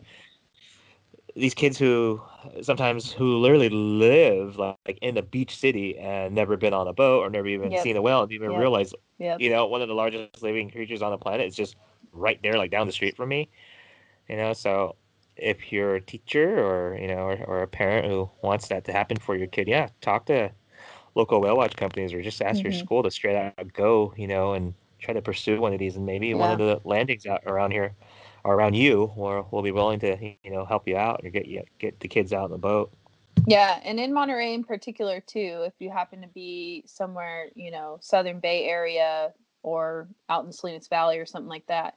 S2: These kids who sometimes who literally live like in a beach city and never been on a boat or never even
S1: Yep.
S2: seen a whale and even
S1: Yep.
S2: realize
S1: Yep.
S2: you know, one of the largest living creatures on the planet is just right there, like down the street from me. You know, so if you're a teacher or you know, or, or a parent who wants that to happen for your kid, yeah, talk to local whale watch companies or just ask your
S1: Mhm.
S2: school to straight out go, you know, and try to pursue one of these, and maybe one of the landings out around here or around you, or we'll be willing to you know help you out or get you get the kids out in the boat.
S1: Yeah, and in Monterey in particular too, if you happen to be somewhere, you know, Southern Bay area or out in Salinas Valley or something like that,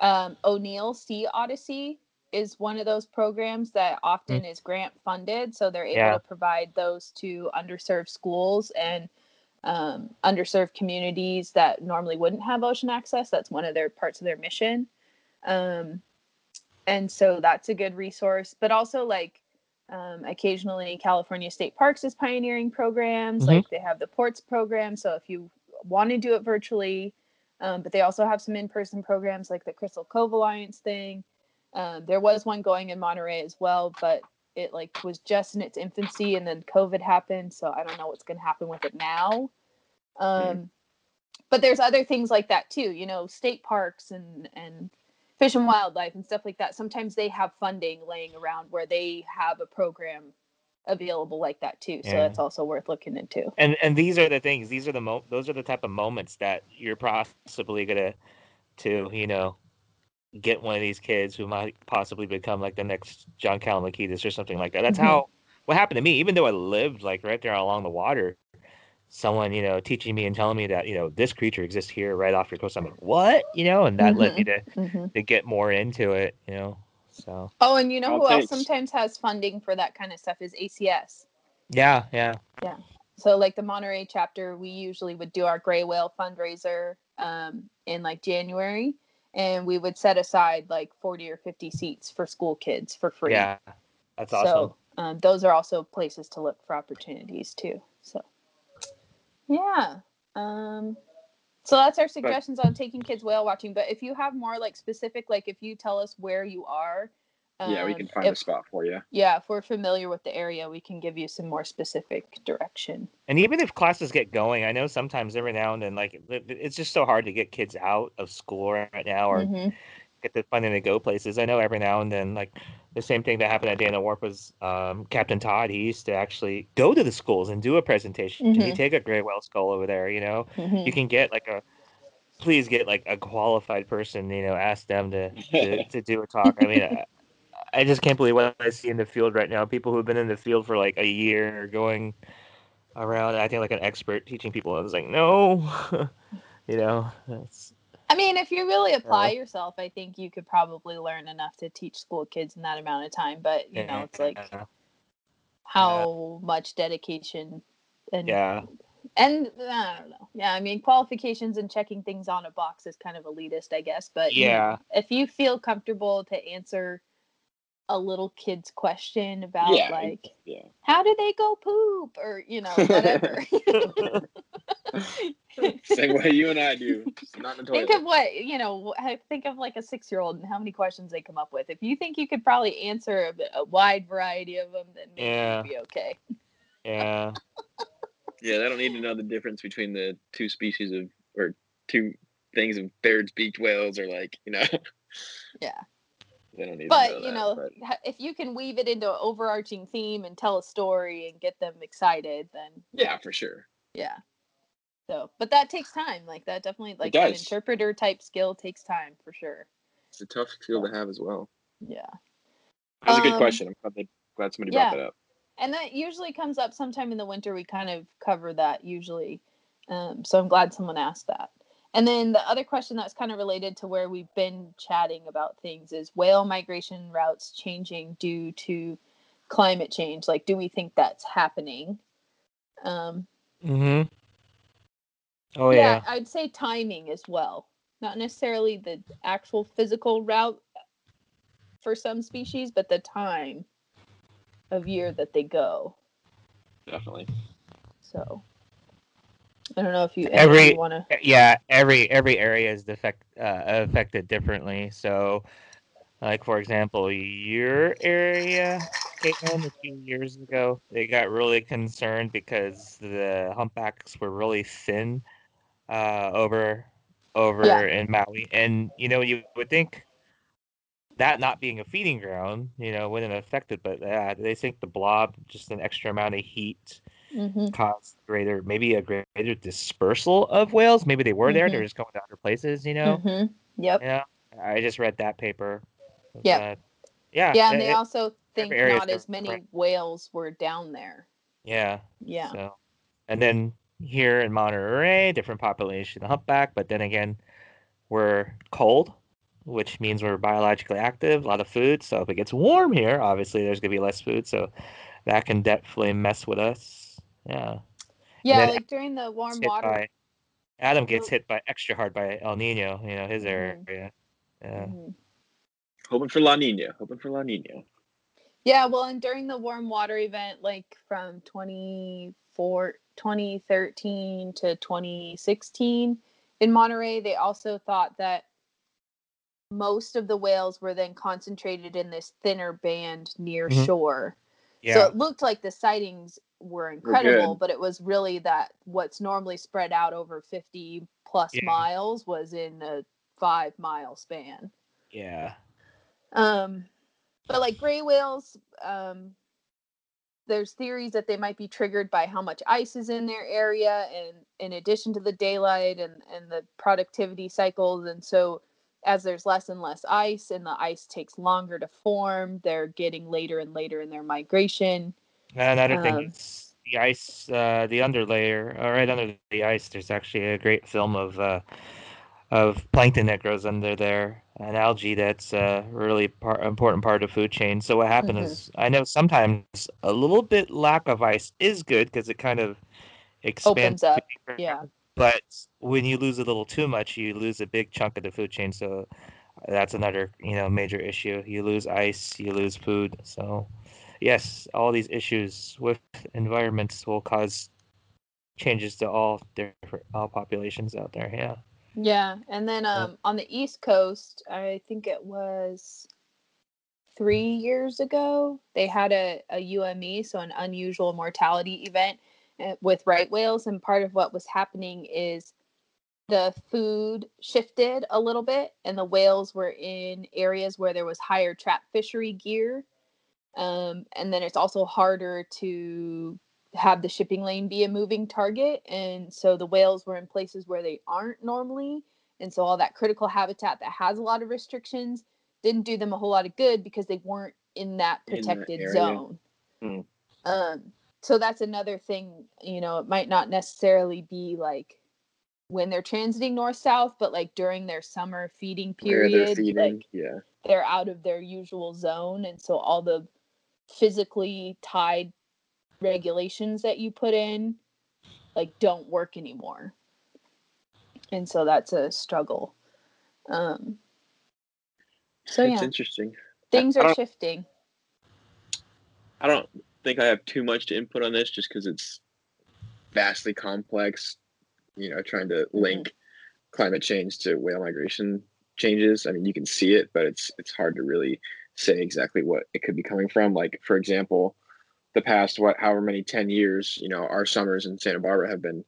S1: um, O'Neill Sea Odyssey is one of those programs that often is grant funded, so they're able
S2: Yeah.
S1: to provide those to underserved schools and um, underserved communities that normally wouldn't have ocean access. That's one of their parts of their mission. Um, and so that's a good resource, but also like um, occasionally California State Parks is pioneering programs.
S2: Mhm.
S1: Like they have the ports program. So if you want to do it virtually, um, but they also have some in-person programs like the Crystal Cove Alliance thing. Um, there was one going in Monterey as well, but it like was just in its infancy, and then COVID happened. So I don't know what's going to happen with it now. Um, But there's other things like that too. You know, state parks and and fish and wildlife and stuff like that. Sometimes they have funding laying around where they have a program available like that too. So
S2: Yeah.
S1: that's also worth looking into.
S2: and and these are the things these are the mo- those are the type of moments that you're possibly gonna to you know get one of these kids who might possibly become like the next john Calambokidis or something like that. That's
S1: Mhm.
S2: how what happened to me. Even though i lived like right there along the water someone you know teaching me and telling me that you know this creature exists here right off your coast i'm like what? You know and that led me to
S1: hmm
S2: to get more into it you know so.
S1: Oh, and you know
S3: Oh,
S1: who else sometimes has funding for that kind of stuff is ACS.
S2: Yeah, yeah. Yeah.
S1: So like the Monterey chapter, we usually would do our gray whale fundraiser um, in like January, and we would set aside like forty or fifty seats for school kids for free.
S2: yeah that's awesome
S1: So um, those are also places to look for opportunities too. So yeah. Um, so that's our suggestions on taking kids whale watching. But if you have more like specific, like if you tell us where you are,
S3: yeah we
S1: um,
S3: can find a spot for you
S1: Yeah, if we're familiar with the area, we can give you some more specific direction.
S2: And even if classes get going, I know sometimes every now and then, like it's just so hard to get kids out of school right now or
S1: Mhm.
S2: get the funding to go places. I know every now and then, like the same thing that happened at Dana Wharf was um, Captain Todd. He used to actually go to the schools and do a presentation.
S1: Mhm.
S2: He'd take a gray whale skull over there. You know,
S1: Mhm.
S2: you can get like a please get like a qualified person. You know, ask them to to, to do a talk. I mean. I, just can't believe what I see in the field right now. People who've been in the field for like a year are going around acting like an expert teaching people. I was like, no, you know,
S1: I mean, if you really apply yourself, I think you could probably learn enough to teach school kids in that amount of time. But you know, it's like how much dedication and
S2: Yeah.
S1: and I don't know. Yeah, I mean qualifications and checking things on a box is kind of elitist, I guess. But you know,
S2: Yeah.
S1: if you feel comfortable to answer a little kid's question about
S3: Yeah,
S1: like
S3: Yeah.
S1: how do they go poop or you know whatever.
S3: Same way you and I do. Not in the toilet.
S1: think of what you know. Think of like a six-year-old and how many questions they come up with. If you think you could probably answer a, a wide variety of them, then maybe
S2: Yeah.
S1: you'd be okay.
S2: Yeah.
S3: Yeah, they don't need to know the difference between the two species of or two things of Baird's beaked whales or like, you know.
S1: Yeah.
S3: They don't need
S1: but
S3: know
S1: you
S3: that,
S1: know
S3: but-
S1: if you can weave it into an overarching theme and tell a story and get them excited then
S3: yeah, for sure.
S1: yeah so but that takes time like that definitely like an interpreter type skill takes time for sure
S3: It's a tough skill to have as well.
S1: yeah
S3: That's was a good
S1: Um,
S3: question. I'm glad, they, glad somebody
S1: yeah.
S3: brought that up.
S1: and that usually comes up sometime in the winter we kind of cover that usually um, so i'm glad someone asked that and then the other question that's kind of related to where we've been chatting about things is whale migration routes changing due to climate change like do we think that's happening um,
S2: Mm-hmm. Oh
S1: yeah,
S2: yeah.
S1: I'd say timing as well. Not necessarily the actual physical route for some species, but the time of year that they go.
S3: Definitely.
S1: So I don't know if you
S2: Every-
S1: want to.
S2: yeah every every area is defect, uh, affected differently so like for example your area Caitlin, a few years ago they got really concerned because the humpbacks were really thin uh, over over
S1: Yeah.
S2: in maui and you know you would think that not being a feeding ground you know wouldn't affect it but yeah they think the blob just an extra amount of heat
S1: hmm
S2: caused greater maybe a greater dispersal of whales maybe they were there they're just going to other places you know
S1: hmm Yep.
S2: yeah i just read that paper
S1: Yep.
S2: But, yeah
S1: Yeah, and
S2: it-
S1: they also think not as many
S2: different.
S1: whales were down there.
S2: yeah
S1: Yeah.
S2: so and then here in monterey different population of humpback but then again we're cold which means we're biologically active a lot of food so if it gets warm here obviously there's going to be less food so that can definitely mess with us yeah
S1: Yeah,
S2: then
S1: like during the warm water.
S2: by- Adam gets hit by extra hard by El Nino, you know, his area. Yeah.
S1: Mhm.
S3: Hoping for La Nina. Hoping for La Nina.
S1: Yeah, well, and during the warm water event, like from 24, 2013 to 2016 in Monterey, they also thought that most of the whales were then concentrated in this thinner band near
S2: Mhm.
S1: shore.
S2: Yeah.
S1: So it looked like the sightings were incredible, but it was really that what's normally spread out over 50 plus
S2: Yeah.
S1: miles was in a five mile span.
S2: yeah.
S1: Um, but like gray whales, um, there's theories that they might be triggered by how much ice is in their area, and in addition to the daylight and and the productivity cycles, and so as there's less and less ice, and the ice takes longer to form, they're getting later and later in their migration.
S2: Another thing
S1: Um,
S2: is the ice, uh, the underlayer, uh, right under the ice. There's actually a great film of uh, of plankton that grows under there, an algae that's a really par- important part of food chain. So what happened
S1: Mhm.
S2: is, I know sometimes a little bit lack of ice is good because it kind of expands.
S1: Opens up. Yeah.
S2: but when you lose a little too much, you lose a big chunk of the food chain. So that's another you know major issue. You lose ice, you lose food. So yes, all these issues with environments will cause changes to all different all populations out there. Yeah.
S1: Yeah, and then um, on the East Coast, I think it was three years ago, they had a, a UME, so an unusual mortality event uh, with right whales. And part of what was happening is the food shifted a little bit, and the whales were in areas where there was higher trap fishery gear. Um, and then it's also harder to have the shipping lane be a moving target. And so the whales were in places where they aren't normally. And so all that critical habitat that has a lot of restrictions didn't do them a whole lot of good because they weren't in that
S3: In that
S1: protected
S3: area.
S1: zone.
S3: Hmm.
S1: Um, so that's another thing, you know, it might not necessarily be like when they're transiting north south, but like during their summer feeding period,
S3: feeding.
S1: like
S3: yeah.
S1: they're out of their usual zone and so all the physically tied regulations that you put in like don't work anymore and so that's a struggle um so
S3: it's
S1: yeah
S3: interesting.
S1: things
S3: I
S1: are
S3: don't-
S1: shifting
S3: I don't think I have too much to input on this just because it's vastly complex. You know, trying to link climate change to whale migration changes. I mean, you can see it, but it's it's hard to really say exactly what it could be coming from. Like, for example, the past what however many 10 years, you know, our summers in Santa Barbara have been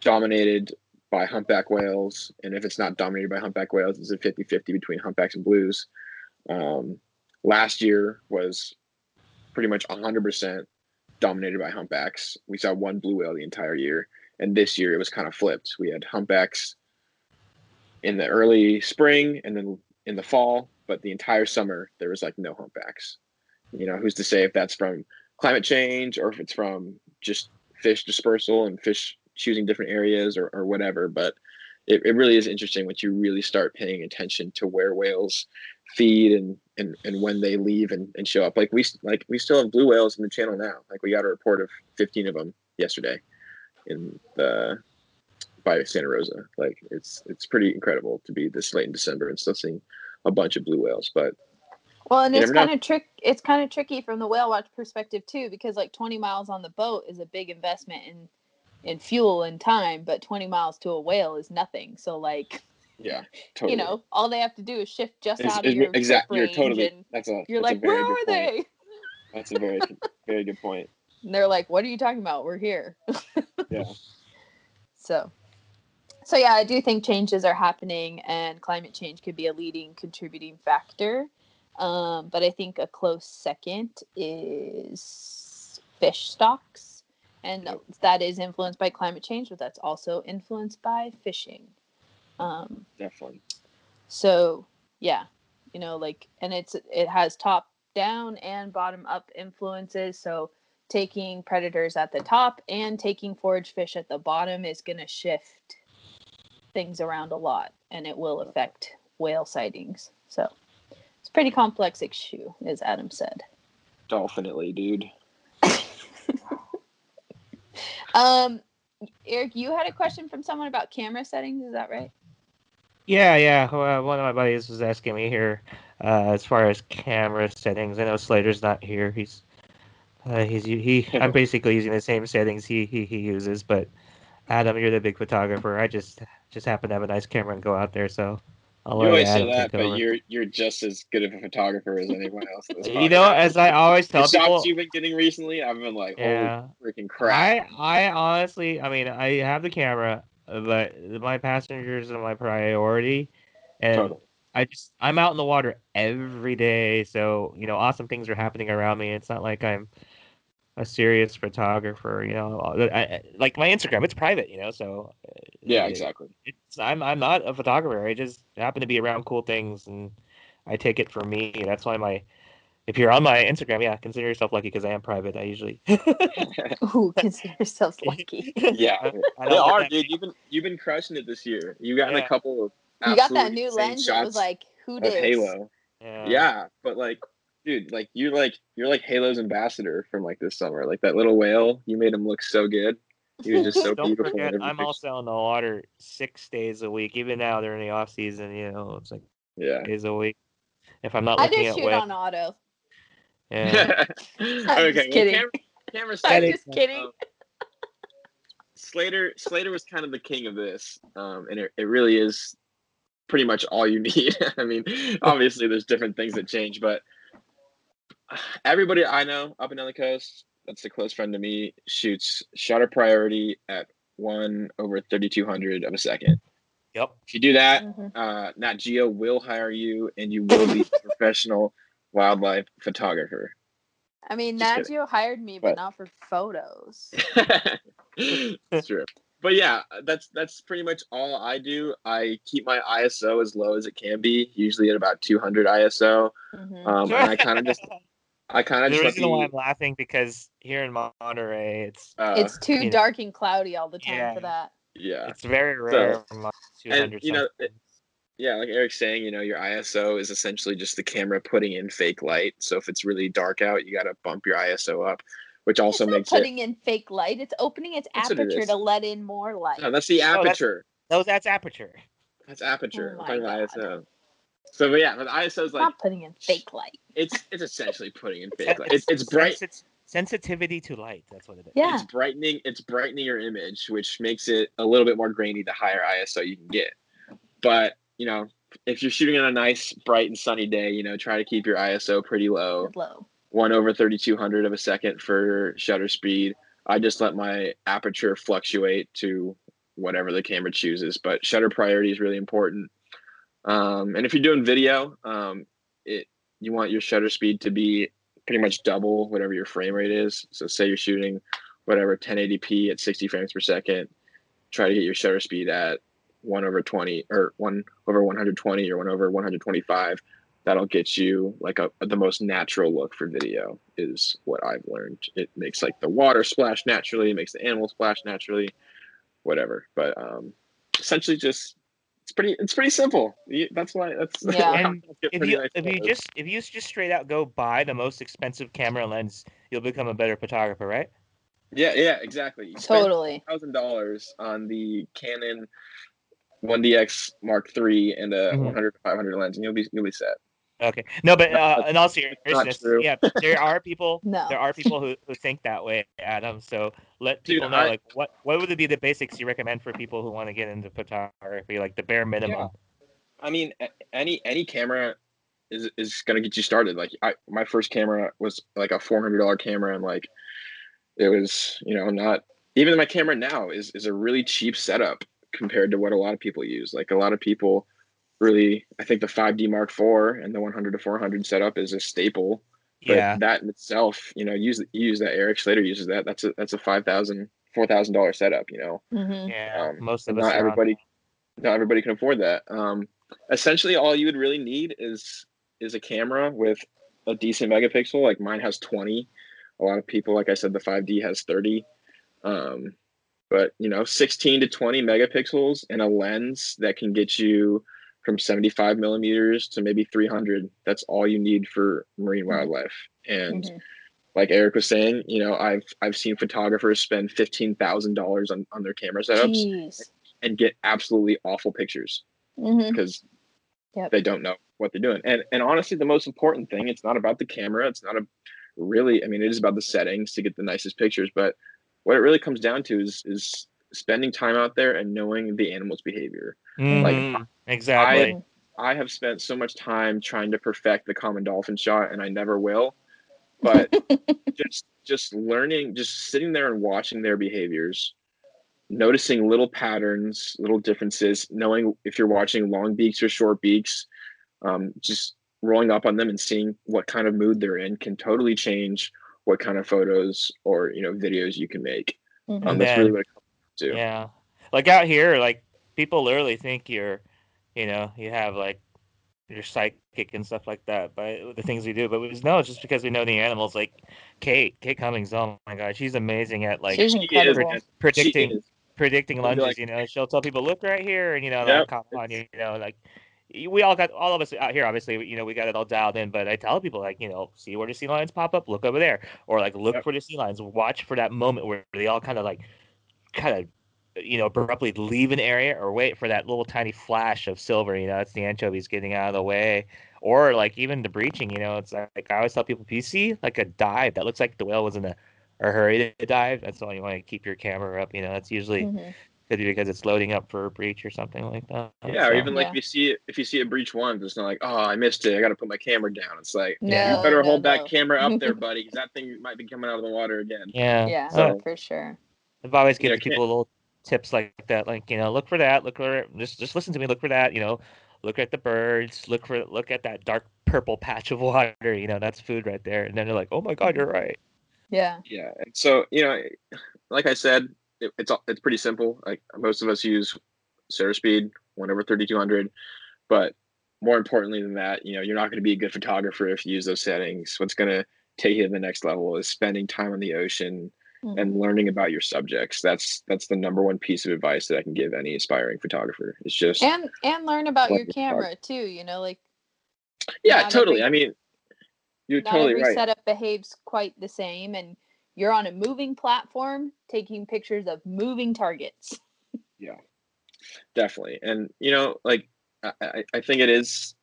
S3: dominated by humpback whales. And if it's not dominated by humpback whales, it's a 50-50 between humpbacks and blues. Um, last year was pretty much 100% dominated by humpbacks. We saw one blue whale the entire year. And this year it was kind of flipped. We had humpbacks in the early spring and then in the fall, but the entire summer there was like no humpbacks. You know, who's to say if that's from climate change or if it's from just fish dispersal and fish choosing different areas or, or whatever. But it, it really is interesting once you really start paying attention to where whales feed and and, and when they leave and, and show up. Like we like we still have blue whales in the channel now. Like we got a report of 15 of them yesterday in the by Santa Rosa. Like it's it's pretty incredible to be this late in December and still seeing a bunch of blue whales. But
S1: Well, and it's
S3: know.
S1: kind of trick. It's kind of tricky from the whale watch perspective too, because like 20 miles on the boat is a big investment in in fuel and time, but 20 miles to a whale is nothing. So like,
S3: yeah, totally.
S1: you know, all they have to do is shift just
S3: It's-
S1: out of
S3: it's-
S1: your
S3: exact- you're totally that's a
S1: you're
S3: that's
S1: like,
S3: very
S1: where
S3: point.
S1: they?
S3: That's a very very good point.
S1: And they're like, what are you talking about? We're here.
S3: Yeah.
S1: So, so yeah, I do think changes are happening, and climate change could be a leading contributing factor. Um, but I think a close second is fish stocks, and that is influenced by climate change, but that's also influenced by fishing. Um,
S3: Definitely.
S1: so yeah, you know, like, and it's it has top down and bottom up influences. So taking predators at the top and taking forage fish at the bottom is going to shift things around a lot, and it will affect whale sightings. So it's a pretty complex issue, as Adam said.
S3: Definitely, dude.
S1: Um, Eric, you had a question from someone about camera settings. Is that right?
S2: Yeah, yeah. Well, one of my buddies was asking me here uh, as far as camera settings. I know Slater's not here. He's uh, he's he. I'm basically using the same settings he, he he uses. But Adam, you're the big photographer. I just just happen to have a nice camera and go out there, so I'll
S3: You always say that, but
S2: over.
S3: you're you're just as good of a photographer as anyone else.
S2: You know, as I always tell
S3: people.
S2: the people,
S3: you've been getting recently, I've been like, holy
S2: yeah.
S3: freaking crap.
S2: I I honestly, I mean, I have the camera, but my passengers are my priority, and
S3: Totally.
S2: I just I'm out in the water every day, so you know, awesome things are happening around me. It's not like I'm a serious photographer, you know. I, I- like my Instagram, it's private, you know, so uh,
S3: Yeah,
S2: it-
S3: exactly.
S2: It's I'm I'm not a photographer. I just happen to be around cool things, and I take it for me. That's why my if you're on my Instagram, yeah, consider yourself lucky because I am private. I usually.
S1: Ooh, consider yourselves lucky.
S3: yeah,
S2: I- I
S3: they are,
S2: that
S3: dude. You've been you've been crushing it this year. You've gotten
S2: Yeah.
S3: a couple of
S1: You got that new
S3: insane
S1: lens that was like, who
S3: of
S1: did?
S3: Halo.
S2: Yeah.
S3: Yeah, but like, dude, like you're like you're like Halo's ambassador from like this summer. Like that little whale, you made him look so good. He was just so
S2: Don't
S3: beautiful.
S2: forget, I'm
S3: picture.
S2: also in the water six days a week. Even now during the off season, you know, it's like
S3: yeah.
S2: days a week. If I'm not
S1: I
S2: looking
S1: just
S2: at
S1: shoot
S2: whale,
S1: on auto.
S2: yeah.
S3: okay,
S1: just
S3: well,
S1: kidding.
S3: camera, camera
S1: I'm just kidding.
S3: um, Slater Slater was kind of the king of this, um, and it, it really is pretty much all you need. I mean, obviously there's different things that change, but everybody I know up and down the coast that's a close friend to me shoots shutter priority at one over 3200 of a second.
S2: Yep.
S3: If you do that,
S1: Mhm.
S3: uh, Nat Geo will hire you, and you will be a professional wildlife photographer.
S1: I mean,
S3: Just
S1: Nat
S3: kidding.
S1: Geo hired me, but
S3: But-
S1: not for photos.
S3: that's true. But yeah, that's that's pretty much all I do. I keep my ISO as low as it can be, usually at about 200 ISO.
S1: Mhm.
S3: Um, and I kind of just, I kind of
S2: the
S3: just let
S2: reason why I'm laughing because here in Monterey, it's
S3: uh,
S1: it's too
S2: you know.
S1: dark and cloudy all the time
S2: Yeah.
S1: for that.
S3: yeah,
S2: it's very rare. for my 200
S3: you know, it- yeah. Like Eric's saying, you know, your ISO is essentially just the camera putting in fake light. So if it's really dark out, you got to bump your ISO up. which also
S1: it's not
S3: makes it.
S1: putting in fake light. It's opening its
S3: That's what it
S1: aperture to let in more light.
S3: No, that's the
S2: Oh, that's-
S3: aperture.
S2: No, that's aperture.
S3: That's aperture.
S1: Oh my God.
S3: ISO. So but yeah, but ISO is like
S1: not putting in fake light.
S3: it's it's essentially putting in fake light. It's it's bright.
S2: sensit- sensitivity to light. That's what it is.
S1: Yeah.
S3: It's brightening. It's brightening your image, which makes it a little bit more grainy the higher ISO you can get. But you know, if you're shooting on a nice, bright and sunny day, you know, try to keep your ISO pretty low.
S1: Low.
S3: one over 3200 of a second for shutter speed. I just let my aperture fluctuate to whatever the camera chooses, but shutter priority is really important. Um, and if you're doing video, um, it you want your shutter speed to be pretty much double whatever your frame rate is. So say you're shooting whatever 1080p at 60 frames per second, try to get your shutter speed at one over 20 or one over 120 or one over 125 that'll get you like a, the most natural look for video is what I've learned. It makes like the water splash naturally, it makes the animal splash naturally, whatever. But um, essentially, just it's pretty it's pretty simple. That's why that's
S1: Yeah.
S2: And If you
S3: nice
S2: if you just if you just straight out go buy the most expensive camera lens, you'll become a better photographer, right?
S3: yeah yeah exactly you spend
S1: Totally.
S3: thousand dollars on the Canon 1DX Mark III and a
S2: Mhm.
S3: 100 500 lens, and you'll be you'll be set.
S2: Okay. No, but
S3: No,
S2: uh,
S3: that's
S2: in all seriousness, yeah, there are people.
S1: No.
S2: There are people who, who think that way, Adam. So let people know,
S3: I-
S2: like, what what would be the basics you recommend for people who want to get into photography, like the bare minimum?
S3: I mean, any any camera is is gonna get you started. Like I, my first camera was like a four hundred dollar camera, and like it was, you know, not even my camera now is is a really cheap setup compared to what a lot of people use. Like a lot of people really, I think the 5D Mark IV and the 100 to 400 setup is a staple. But
S2: Yeah.
S3: that in itself, you know, use you use that. Eric Slater uses that. That's a that's a five thousand, four thousand dollar setup. You know,
S1: hmm
S2: Yeah.
S3: um,
S2: most of
S3: not
S2: us. are on-
S3: everybody not everybody can afford that um essentially all you would really need is is a camera with a decent megapixel like mine has 20 a lot of people like i said the 5d has 30 um but you know 16 to 20 megapixels and a lens that can get you from 75 millimeters to maybe 300 that's all you need for marine
S1: Mhm.
S3: wildlife and
S1: Mhm.
S3: like eric was saying you know i've i've seen photographers spend $15000 on on their camera setups
S1: Jeez.
S3: and get absolutely awful pictures
S1: hmm
S3: because
S1: Yep.
S3: they don't know what they're doing. And and honestly, the most important thing, it's not about the camera. It's not a really. I mean, it is about the settings to get the nicest pictures. But what it really comes down to is is spending time out there and knowing the animal's behavior.
S2: Mhm, exactly.
S3: I have spent so much time trying to perfect the common dolphin shot, and I never will. But just just learning, just sitting there and watching their behaviors, noticing little patterns, little differences, knowing if you're watching long beaks or short beaks, um, just rolling up on them and seeing what kind of mood they're in can totally change what kind of photos or you know videos you can make.
S1: Mhm.
S3: Um,
S2: And
S3: that's really what it comes to.
S2: Yeah. Like out here, like people literally think you're, you know, you have like you're psychic and stuff like that by the things we do. But we just know it's just because we know the animals. Like Kate, Kate Cummings. Oh my God, she's amazing at like
S1: She's incredible.
S3: man.
S2: Predicting predicting
S3: She'll like-
S2: you know, she'll tell people, look right here, and you know,
S3: Yep.
S2: that'll come on you. You know, like we all got all of us out here. Obviously, you know, we got it all dialed in. But I tell people like, you know, see where the sea lions pop up, look over there, or like look
S3: Yep.
S2: for the sea lions. Watch for that moment where they all kind of like, kind of. You know, abruptly leave an area or wait for that little tiny flash of silver. You know, it's the anchovies getting out of the way, or like even the breaching. You know, it's like I always tell people, if you see like a dive that looks like the whale was in a, a hurry to dive, that's all you want to keep your camera up. You know, that's usually
S1: Mhm.
S2: could be because it's loading up for a breach or something like that.
S3: Yeah, or even like
S1: Yeah.
S3: if you see if you see a breach once, it's not like, oh, I missed it. I got to put my camera down. It's like,
S1: No,
S3: you better
S1: no,
S3: hold
S1: no.
S3: that camera up there, buddy, because that thing might be coming out of the water again.
S2: yeah,
S1: Yeah,
S2: So
S1: for sure.
S2: I've always
S3: Yeah,
S2: given
S3: can't-
S2: people little tips like that, like you know, look for that, look for just just listen to me, look for that, you know, look at the birds, look for look at that dark purple patch of water, you know, that's food right there, and then they're like, oh my god, you're right.
S1: Yeah.
S3: Yeah, and so you know, like I said, it, it's all- it's pretty simple. Like most of us use shutter speed one over thirty two hundred, but more importantly than that, you know, you're not going to be a good photographer if you use those settings. What's going to take you to the next level is spending time on the ocean
S1: Mhm.
S3: and learning about your subjects. That's that's the number one piece of advice that I can give any aspiring photographer. It's just
S1: and and learn about your camera too. You know, like
S3: yeah, totally.
S1: every-
S3: I mean, you're
S1: not
S3: totally
S1: every
S3: right.
S1: setup behaves quite the same, and you're on a moving platform taking pictures of moving targets.
S3: Yeah, definitely and you know like I, I- I think it is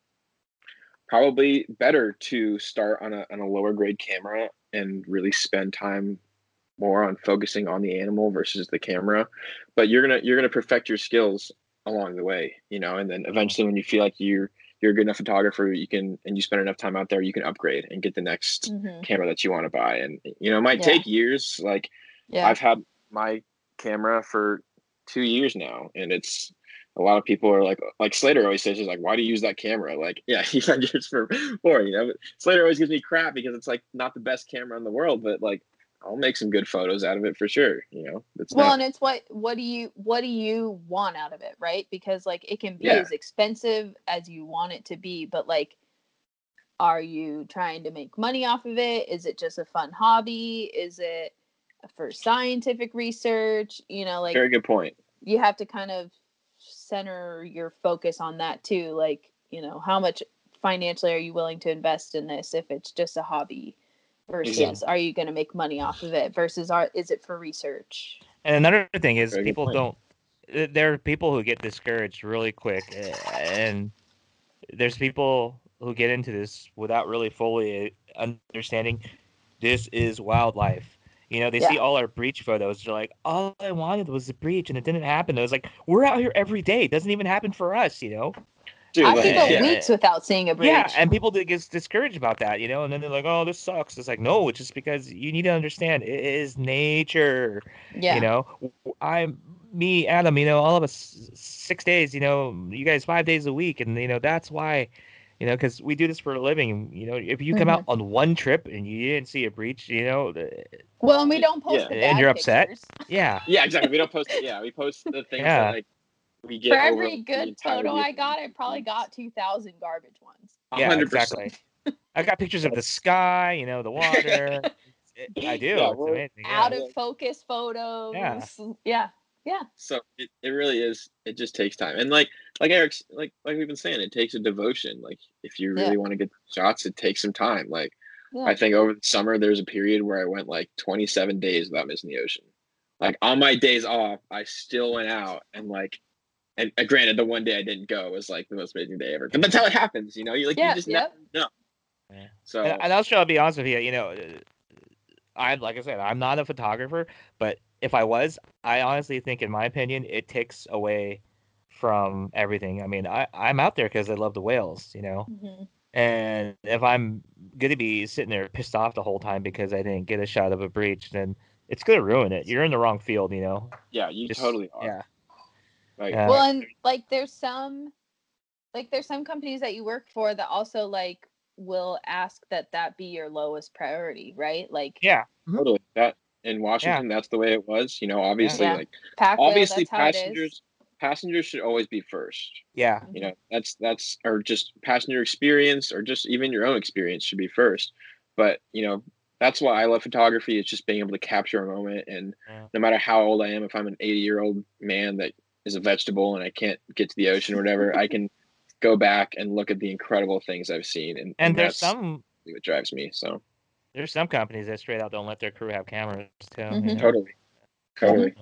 S3: probably better to start on a, on a lower grade camera and really spend time more on focusing on the animal versus the camera but you're gonna you're gonna perfect your skills along the way you know and then eventually when you feel like you're you're a good enough photographer you can and you spend enough time out there you can upgrade and get the next
S1: Mhm.
S3: camera that you want to buy and you know it might
S1: Yeah.
S3: take years like
S1: Yeah.
S3: I've had my camera for two years now, and it's a lot of people are like, like Slater always says, he's like, why do you use that camera? Like, yeah, he had yours for four, you know. But Slater always gives me crap because it's like not the best camera in the world, but like I'll make some good photos out of it for sure. You know, it's
S1: well
S3: not.
S1: and it's what what do you what do you want out of it right because like it can be
S3: Yeah.
S1: as expensive as you want it to be but like are you trying to make money off of it is it just a fun hobby is it for scientific research you know like
S3: Very good point.
S1: you have to kind of center your focus on that too like you know how much financially are you willing to invest in this if it's just a hobby versus
S3: Exactly.
S1: are you going to make money off of it versus are is it for research
S2: And another thing is
S3: Very
S2: people don't. There are people who get discouraged really quick, uh, and there's people who get into this without really fully uh, understanding this is wildlife. You know, they see all our breach photos. They're like, all I wanted was a breach, and it didn't happen. I was like, we're out here every day. It doesn't even happen for us, you know.
S3: Dude,
S1: i
S3: like,
S1: could go
S2: yeah.
S1: weeks without seeing a breach
S2: Yeah, and people get discouraged about that, you know, and then they're like, "Oh, this sucks." It's like, no, it's just because you need to understand it is nature.
S1: yeah
S2: You know, I'm me, Adam. You know, all of us six days. You know, you guys five days a week, and you know that's why. You know, because we do this for a living. You know, if you come out mm-hmm. on one trip and you didn't see a breach, you know, the-
S1: Well, and we don't post
S3: Yeah.
S1: the
S2: And you're upset?
S1: pictures.
S2: yeah,
S3: yeah, exactly. We don't post. Yeah, we post the things
S2: Yeah.
S3: that like we get
S1: For every good
S3: entire
S1: photo. I got, I probably got two thousand garbage ones.
S2: Yeah,
S3: hundred
S2: exactly. I got pictures of the sky. You know, the water. It- I do.
S3: Yeah,
S2: it's amazing. Yeah.
S1: Out of focus photos. Yeah. Yeah.
S3: so it, it really is it just takes time and like like eric's like like we've been saying it takes a devotion like if you really
S1: Yeah.
S3: want to get shots it takes some time like
S1: Yeah.
S3: i think over the summer there's a period where i went like 27 days without missing the ocean like on my days off i still went out and like and uh, granted the one day i didn't go was like the most amazing day ever but that's how it happens you know you like
S1: Yeah,
S3: you just
S1: yep.
S3: never know
S2: Yeah.
S3: so
S2: And, and also, I'll be honest with you. You know, uh, I like I said, I'm not a photographer, but if I was, I honestly think, in my opinion, it takes away from everything. I mean, I I'm out there because I love the whales. You know,
S1: Mhm.
S2: and if I'm gonna be sitting there pissed off the whole time because I didn't get a shot of a breach, then it's gonna ruin it. You're in the wrong field. You know.
S3: yeah you
S2: Just-
S3: totally are
S2: Yeah.
S3: Like
S2: Yeah.
S1: Well, and like there's some, like there's some companies that you work for that also like will ask that that be your lowest priority, right? Like
S2: Yeah. Mm-hmm.
S3: totally that in washington that's the way it was you know obviously
S1: Yeah.
S3: like
S1: pack
S3: obviously
S1: that's how it is.
S3: passengers passengers should always be first
S2: Yeah. Mm-hmm.
S3: you know that's that's or just passenger experience or just even your own experience should be first but you know that's why i love photography it's just being able to capture a moment and
S2: Yeah.
S3: no matter how old i am if i'm an 80 year old man that is a vegetable and i can't get to the ocean or whatever i can go back and look at the incredible things i've seen and,
S2: And there's
S3: that's
S2: some
S3: what drives me so
S2: there's some companies that straight out don't let their crew have cameras too. you
S1: Mhm.
S2: know?
S3: totally totally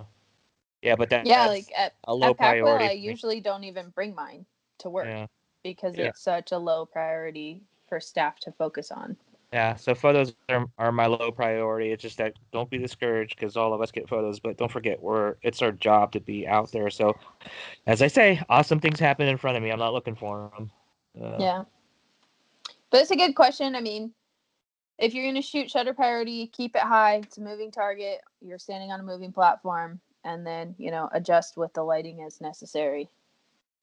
S2: Yeah, but that,
S1: Yeah,
S2: that's
S1: like at,
S2: a low
S1: at PacWhale,
S2: priority.
S1: I usually don't even bring mine to work
S2: Yeah.
S1: because
S3: Yeah.
S1: it's such a low priority for staff to focus on.
S2: Yeah, so photos are, are my low priority. It's just that don't be discouraged because all of us get photos, but don't forget we're it's our job to be out there. So, as I say, awesome things happen in front of me. I'm not looking for them. Uh,
S1: Yeah. But it's a good question. I mean, if you're going to shoot shutter priority, keep it high. It's a moving target. You're standing on a moving platform and then, you know, adjust with the lighting as necessary.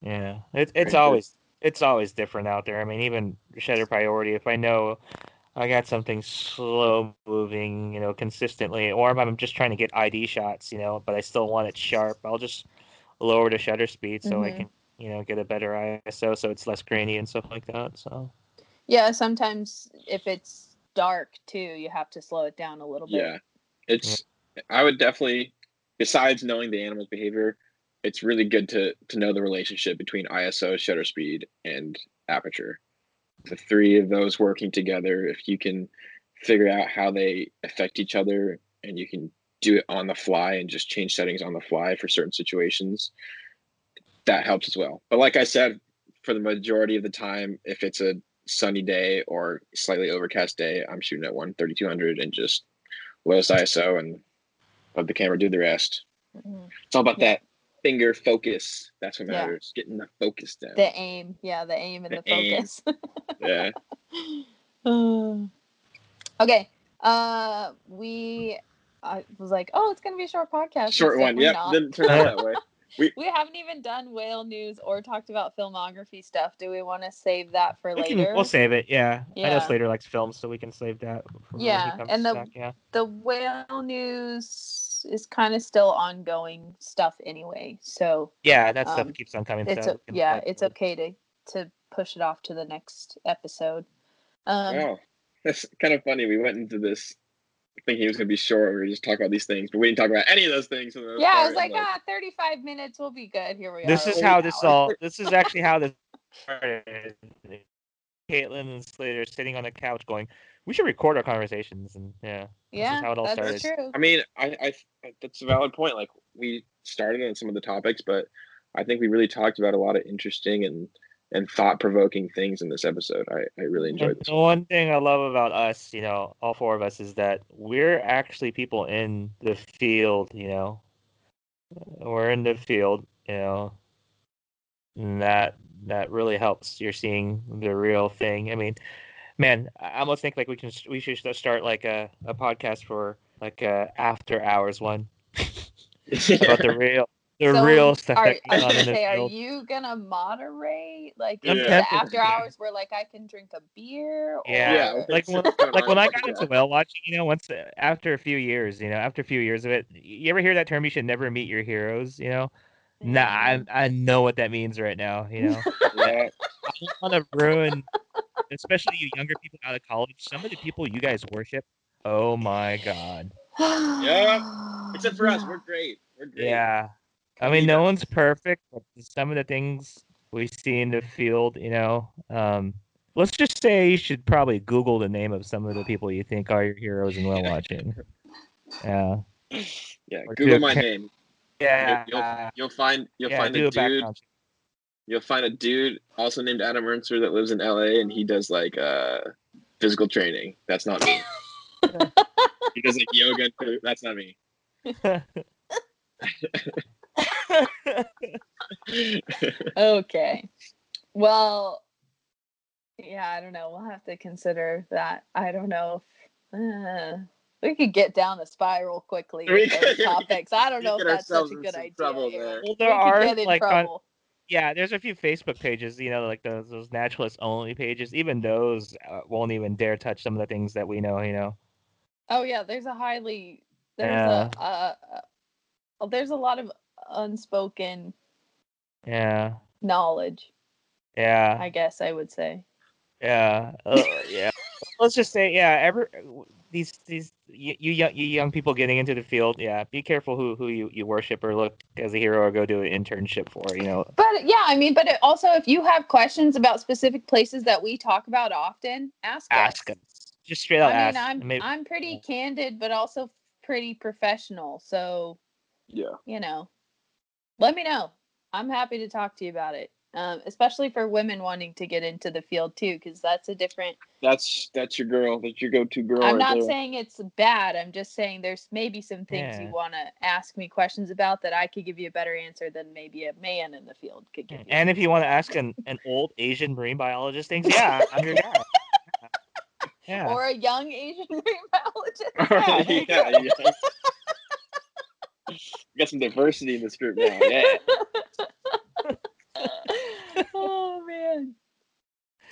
S2: yeah. It, it's
S3: good.
S2: always it's always different out there. I mean, even shutter priority. If I know I got something slow moving, you know, consistently, or I'm just trying to get ID shots, you know, but I still want it sharp, I'll just lower the shutter speed so I
S1: Mhm.
S2: can, you know, get a better ISO so it's less grainy and stuff like that. So.
S1: Yeah, sometimes if it's dark too, you have to slow it down a little bit.
S3: Yeah, it's. I would definitely, besides knowing the animal's behavior, it's really good to to know the relationship between ISO, shutter speed, and aperture. The three of those working together, if you can figure out how they affect each other and you can do it on the fly and just change settings on the fly for certain situations, that helps as well. But like I said, for the majority of the time, if it's a sunny day or slightly overcast day, I'm shooting at one 3200 and just lowest ISO and let the camera do the rest.
S1: Mhm.
S3: It's all about
S1: Yeah.
S3: that finger focus. That's what
S1: Yeah.
S3: matters. Getting the focus down.
S1: The aim, yeah, the aim and the,
S3: The aim.
S1: focus.
S3: yeah.
S1: okay. Uh, we. I was like, oh, it's gonna be a short podcast.
S3: Short
S1: so
S3: one.
S1: we're
S3: Yep.
S1: not.
S3: Didn't turn out that way.
S1: We haven't even done whale news or talked about filmography stuff. Do we want to save that for
S2: We can,
S1: later?
S2: we'll save it. Yeah. yeah. I know Slater likes films, so we can save that. For when he
S1: Yeah,
S2: comes
S1: and the-
S2: back, yeah.
S1: the whale news is kind of still ongoing stuff anyway. So
S2: Yeah, that stuff
S1: um,
S2: keeps on coming.
S1: it's
S2: so
S1: o-
S2: we can
S1: yeah,
S2: let-
S1: it's okay to to push it off to the next episode. Um,
S3: wow. That's kind of funny. We went into this thinking it was going to be short. We were just talking about these things, but we didn't talk about any of those things. for the
S1: yeah, I was like,
S3: and,
S1: ah, 35 minutes will be good. Here we
S2: This
S1: are.
S2: is how this
S1: hour.
S2: all. This is actually how this started. Caitlin and Slater sitting on the couch, going, "We should record our conversations." And yeah,
S1: Yeah,
S2: how it all
S1: that's
S2: started.
S1: true.
S3: I mean, I, I, that's a valid point. Like we started on some of the topics, but I think we really talked about a lot of interesting and and thought provoking things in this episode. I, I really enjoyed
S2: And
S3: this.
S2: the one thing I love about us, you know, all four of us, is that we're actually people in the field. You know, we're in the field. You know, and that that really helps. You're seeing the real thing. I mean, man, I almost think like we can we should start like a, a podcast for like a after hours one about the real the
S1: So,
S2: real stuff
S1: Are,
S2: that
S1: I was
S2: on in
S1: gonna say, are
S2: field.
S1: you gonna moderate like
S3: I'm
S1: the after hours where like I can drink a beer?
S2: Yeah,
S3: Yeah,
S2: like when, like when I got into
S3: that.
S2: whale watching, you know, once uh, after a few years, you know, after a few years of it, you ever hear that term? You should never meet your heroes. You know, nah, mm-hmm. I I know what that means right now. You know,
S3: yeah,
S2: I don't want to ruin, especially you younger people out of college. Some of the people you guys worship. Oh my god.
S3: Yeah, except for us, we're great. We're great.
S2: Yeah. I mean, no one's perfect, but some of the things we see in the field, you know, um, let's just say you should probably Google the name of some of the people you think are your heroes and whale watching. Yeah.
S3: Yeah,
S2: Or
S3: Google my
S2: ca-
S3: name.
S2: Yeah.
S3: You'll, you'll find you'll
S2: yeah,
S3: find
S2: do
S3: a
S2: a
S3: dude.
S2: check.
S3: You'll find a dude also named Adam Ernster that lives in LA and he does like uh physical training. That's not me. he does like yoga. and. That's not me.
S1: Okay. Well, yeah, I don't know. We'll have to consider that. I don't know if uh, we could get down the spiral quickly
S3: We
S1: with those topics. I don't know if that's such a good idea.
S3: trouble
S1: Aaron.
S3: there.
S2: Well,
S1: We
S2: there
S1: could
S2: are
S1: get in
S2: like on,
S1: trouble.
S2: Yeah, there's a few Facebook pages, you know, like those those naturalist only pages. Even those uh, won't even dare touch some of the things that we know, you know.
S1: Oh yeah, there's a highly there's
S2: Yeah.
S1: a uh, uh, there's a lot of unspoken
S2: Yeah.
S1: knowledge.
S2: Yeah.
S1: I guess I would say.
S2: Yeah, uh, yeah. Let's just say, yeah. Every these these you, you young you young people getting into the field, yeah. Be careful who who you, you worship or look as a hero or go do an internship for. You know.
S1: But yeah, I mean, but it also if you have questions about specific places that we talk about often, ask.
S2: Ask us. Just straight out
S1: I mean. I'm
S2: maybe-
S1: I'm pretty candid, but also pretty professional. So
S3: Yeah.
S1: you know, let me know. I'm happy to talk to you about it, um, especially for women wanting to get into the field too, because that's a different.
S3: That's that's your girl. That's your go-to girl.
S1: I'm
S3: right
S1: not
S3: there.
S1: saying it's bad. I'm just saying there's maybe some things you want to ask me questions about that I could give you a better answer than maybe a man in the field could give you.
S2: And if you want to ask an, an old Asian marine biologist things, yeah, I'm your guy. Yeah.
S1: Or a young Asian marine biologist.
S3: yeah,
S1: Yeah, there you
S3: yeah. We got some diversity in this group now. Yeah.
S1: Oh man.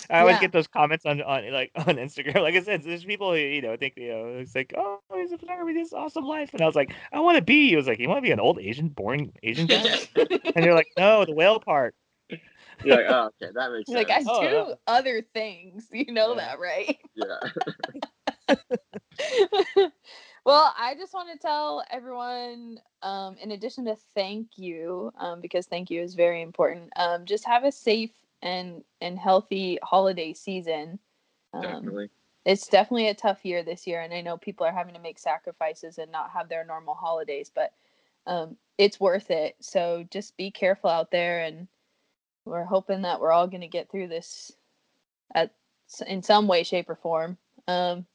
S2: I always
S1: Yeah.
S2: get those comments on, on like on Instagram. Like I said, there's people who you know think you know it's like, oh, he's a photographer, this awesome life, and I was like, I want to be. He was like, you want to be an old Asian, boring Asian guy, and you're like, no, the whale part.
S3: You're like, oh, okay, that makes
S1: Like I.
S2: Oh,
S1: do
S2: yeah.
S1: other things. You know
S2: Yeah.
S1: that, right?
S3: yeah.
S1: well, I just want to tell everyone, um, in addition to thank you, um, because thank you is very important. Um, just have a safe and and healthy holiday season. Um,
S3: Definitely.
S1: it's definitely a tough year this year, and I know people are having to make sacrifices and not have their normal holidays, but um, it's worth it. So just be careful out there, and we're hoping that we're all going to get through this at in some way, shape, or form. Um,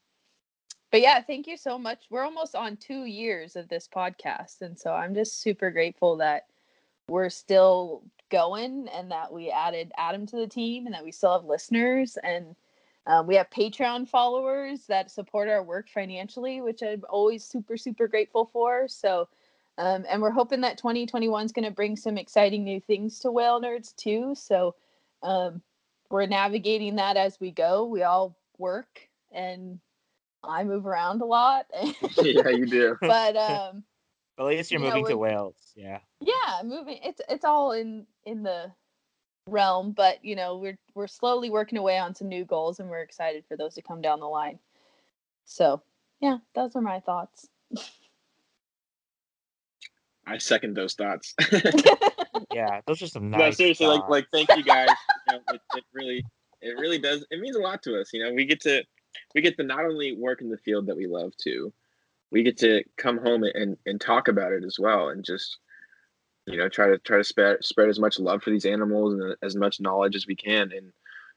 S1: but yeah, thank you so much. We're almost on two years of this podcast, and so I'm just super grateful that we're still going and that we added Adam to the team and that we still have listeners and um, we have Patreon followers that support our work financially, which I'm always super super grateful for. So. Um, and we're hoping that 2021 is going to bring some exciting new things to Whale Nerds too. So um, we're navigating that as we go. We all work and I move around a lot.
S3: yeah, you do.
S1: but um
S2: at least you're
S1: you know,
S2: moving to Wales. Yeah.
S1: yeah, moving it's it's all in in the realm, but you know, we're we're slowly working away on some new goals and we're excited for those to come down the line. So, yeah, those are my thoughts.
S3: I second those thoughts.
S2: Yeah. Those are some nice.
S3: no,
S2: nice.
S3: seriously, like like thank you guys. You know, it, it really it really does it means a lot to us. You know, we get to we get to not only work in the field that we love to, we get to come home and and talk about it as well and just you know try to try to spread spread as much love for these animals and as much knowledge as we can. And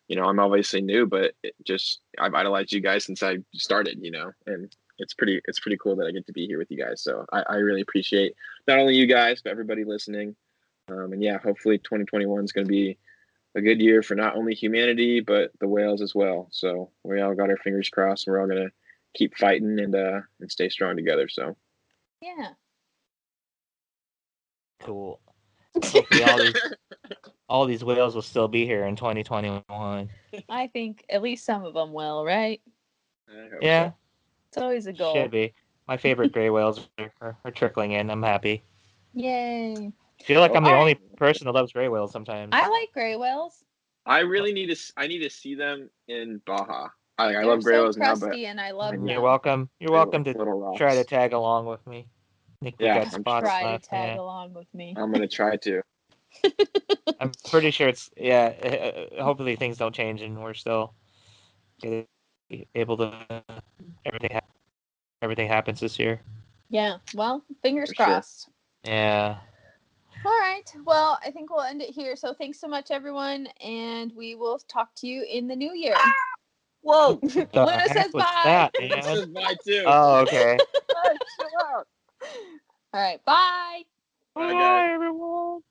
S3: you know i'm obviously new but just i've idolized you guys since i started you know and it's pretty it's pretty cool that i get to be here with you guys. So i, I really appreciate not only you guys but everybody listening. Um, and yeah hopefully 2021 is going to be a good year for not only humanity but the whales as well so we all got our fingers crossed and we're all going to keep fighting and uh and stay strong together so
S1: Yeah.
S2: cool. Hopefully all these all these whales will still be here in 2021.
S1: I think at least some of them will, right?
S3: I hope so.
S2: Yeah,
S1: It's always a goal.
S2: should be. My favorite gray whales are, are, are trickling in. I'm happy.
S1: Yay.
S2: Feel like I'm the
S1: Alright.
S2: only person that loves gray whales sometimes.
S1: I like gray whales.
S3: I really need to. s- I need to see them in Baja. I, I love gray
S1: so
S3: whales now, but
S1: and I love
S3: You're
S1: them.
S2: Welcome. You're welcome to try to tag along with me. Nick,
S3: yeah,
S2: got
S3: I'm
S2: spots
S1: Try to tag
S2: yeah.
S1: along with me.
S3: I'm gonna try to.
S2: I'm pretty sure it's yeah. uh, Hopefully things don't change and we're still able to everything. hap- Everything happens this year.
S1: Yeah. Well, fingers
S3: For sure.
S1: crossed.
S2: Yeah.
S1: All right. Well, I think we'll end it here. So thanks so much, everyone, and we will talk to you in the new year.
S3: Whoa!
S2: The
S1: Luna
S2: heck
S1: says
S2: was
S1: bye.
S2: that,
S3: this
S2: man?
S3: is mine too.
S2: Oh, okay.
S3: Hey, chill out.
S1: All right. Bye.
S3: Bye, guys.
S2: Bye, everyone.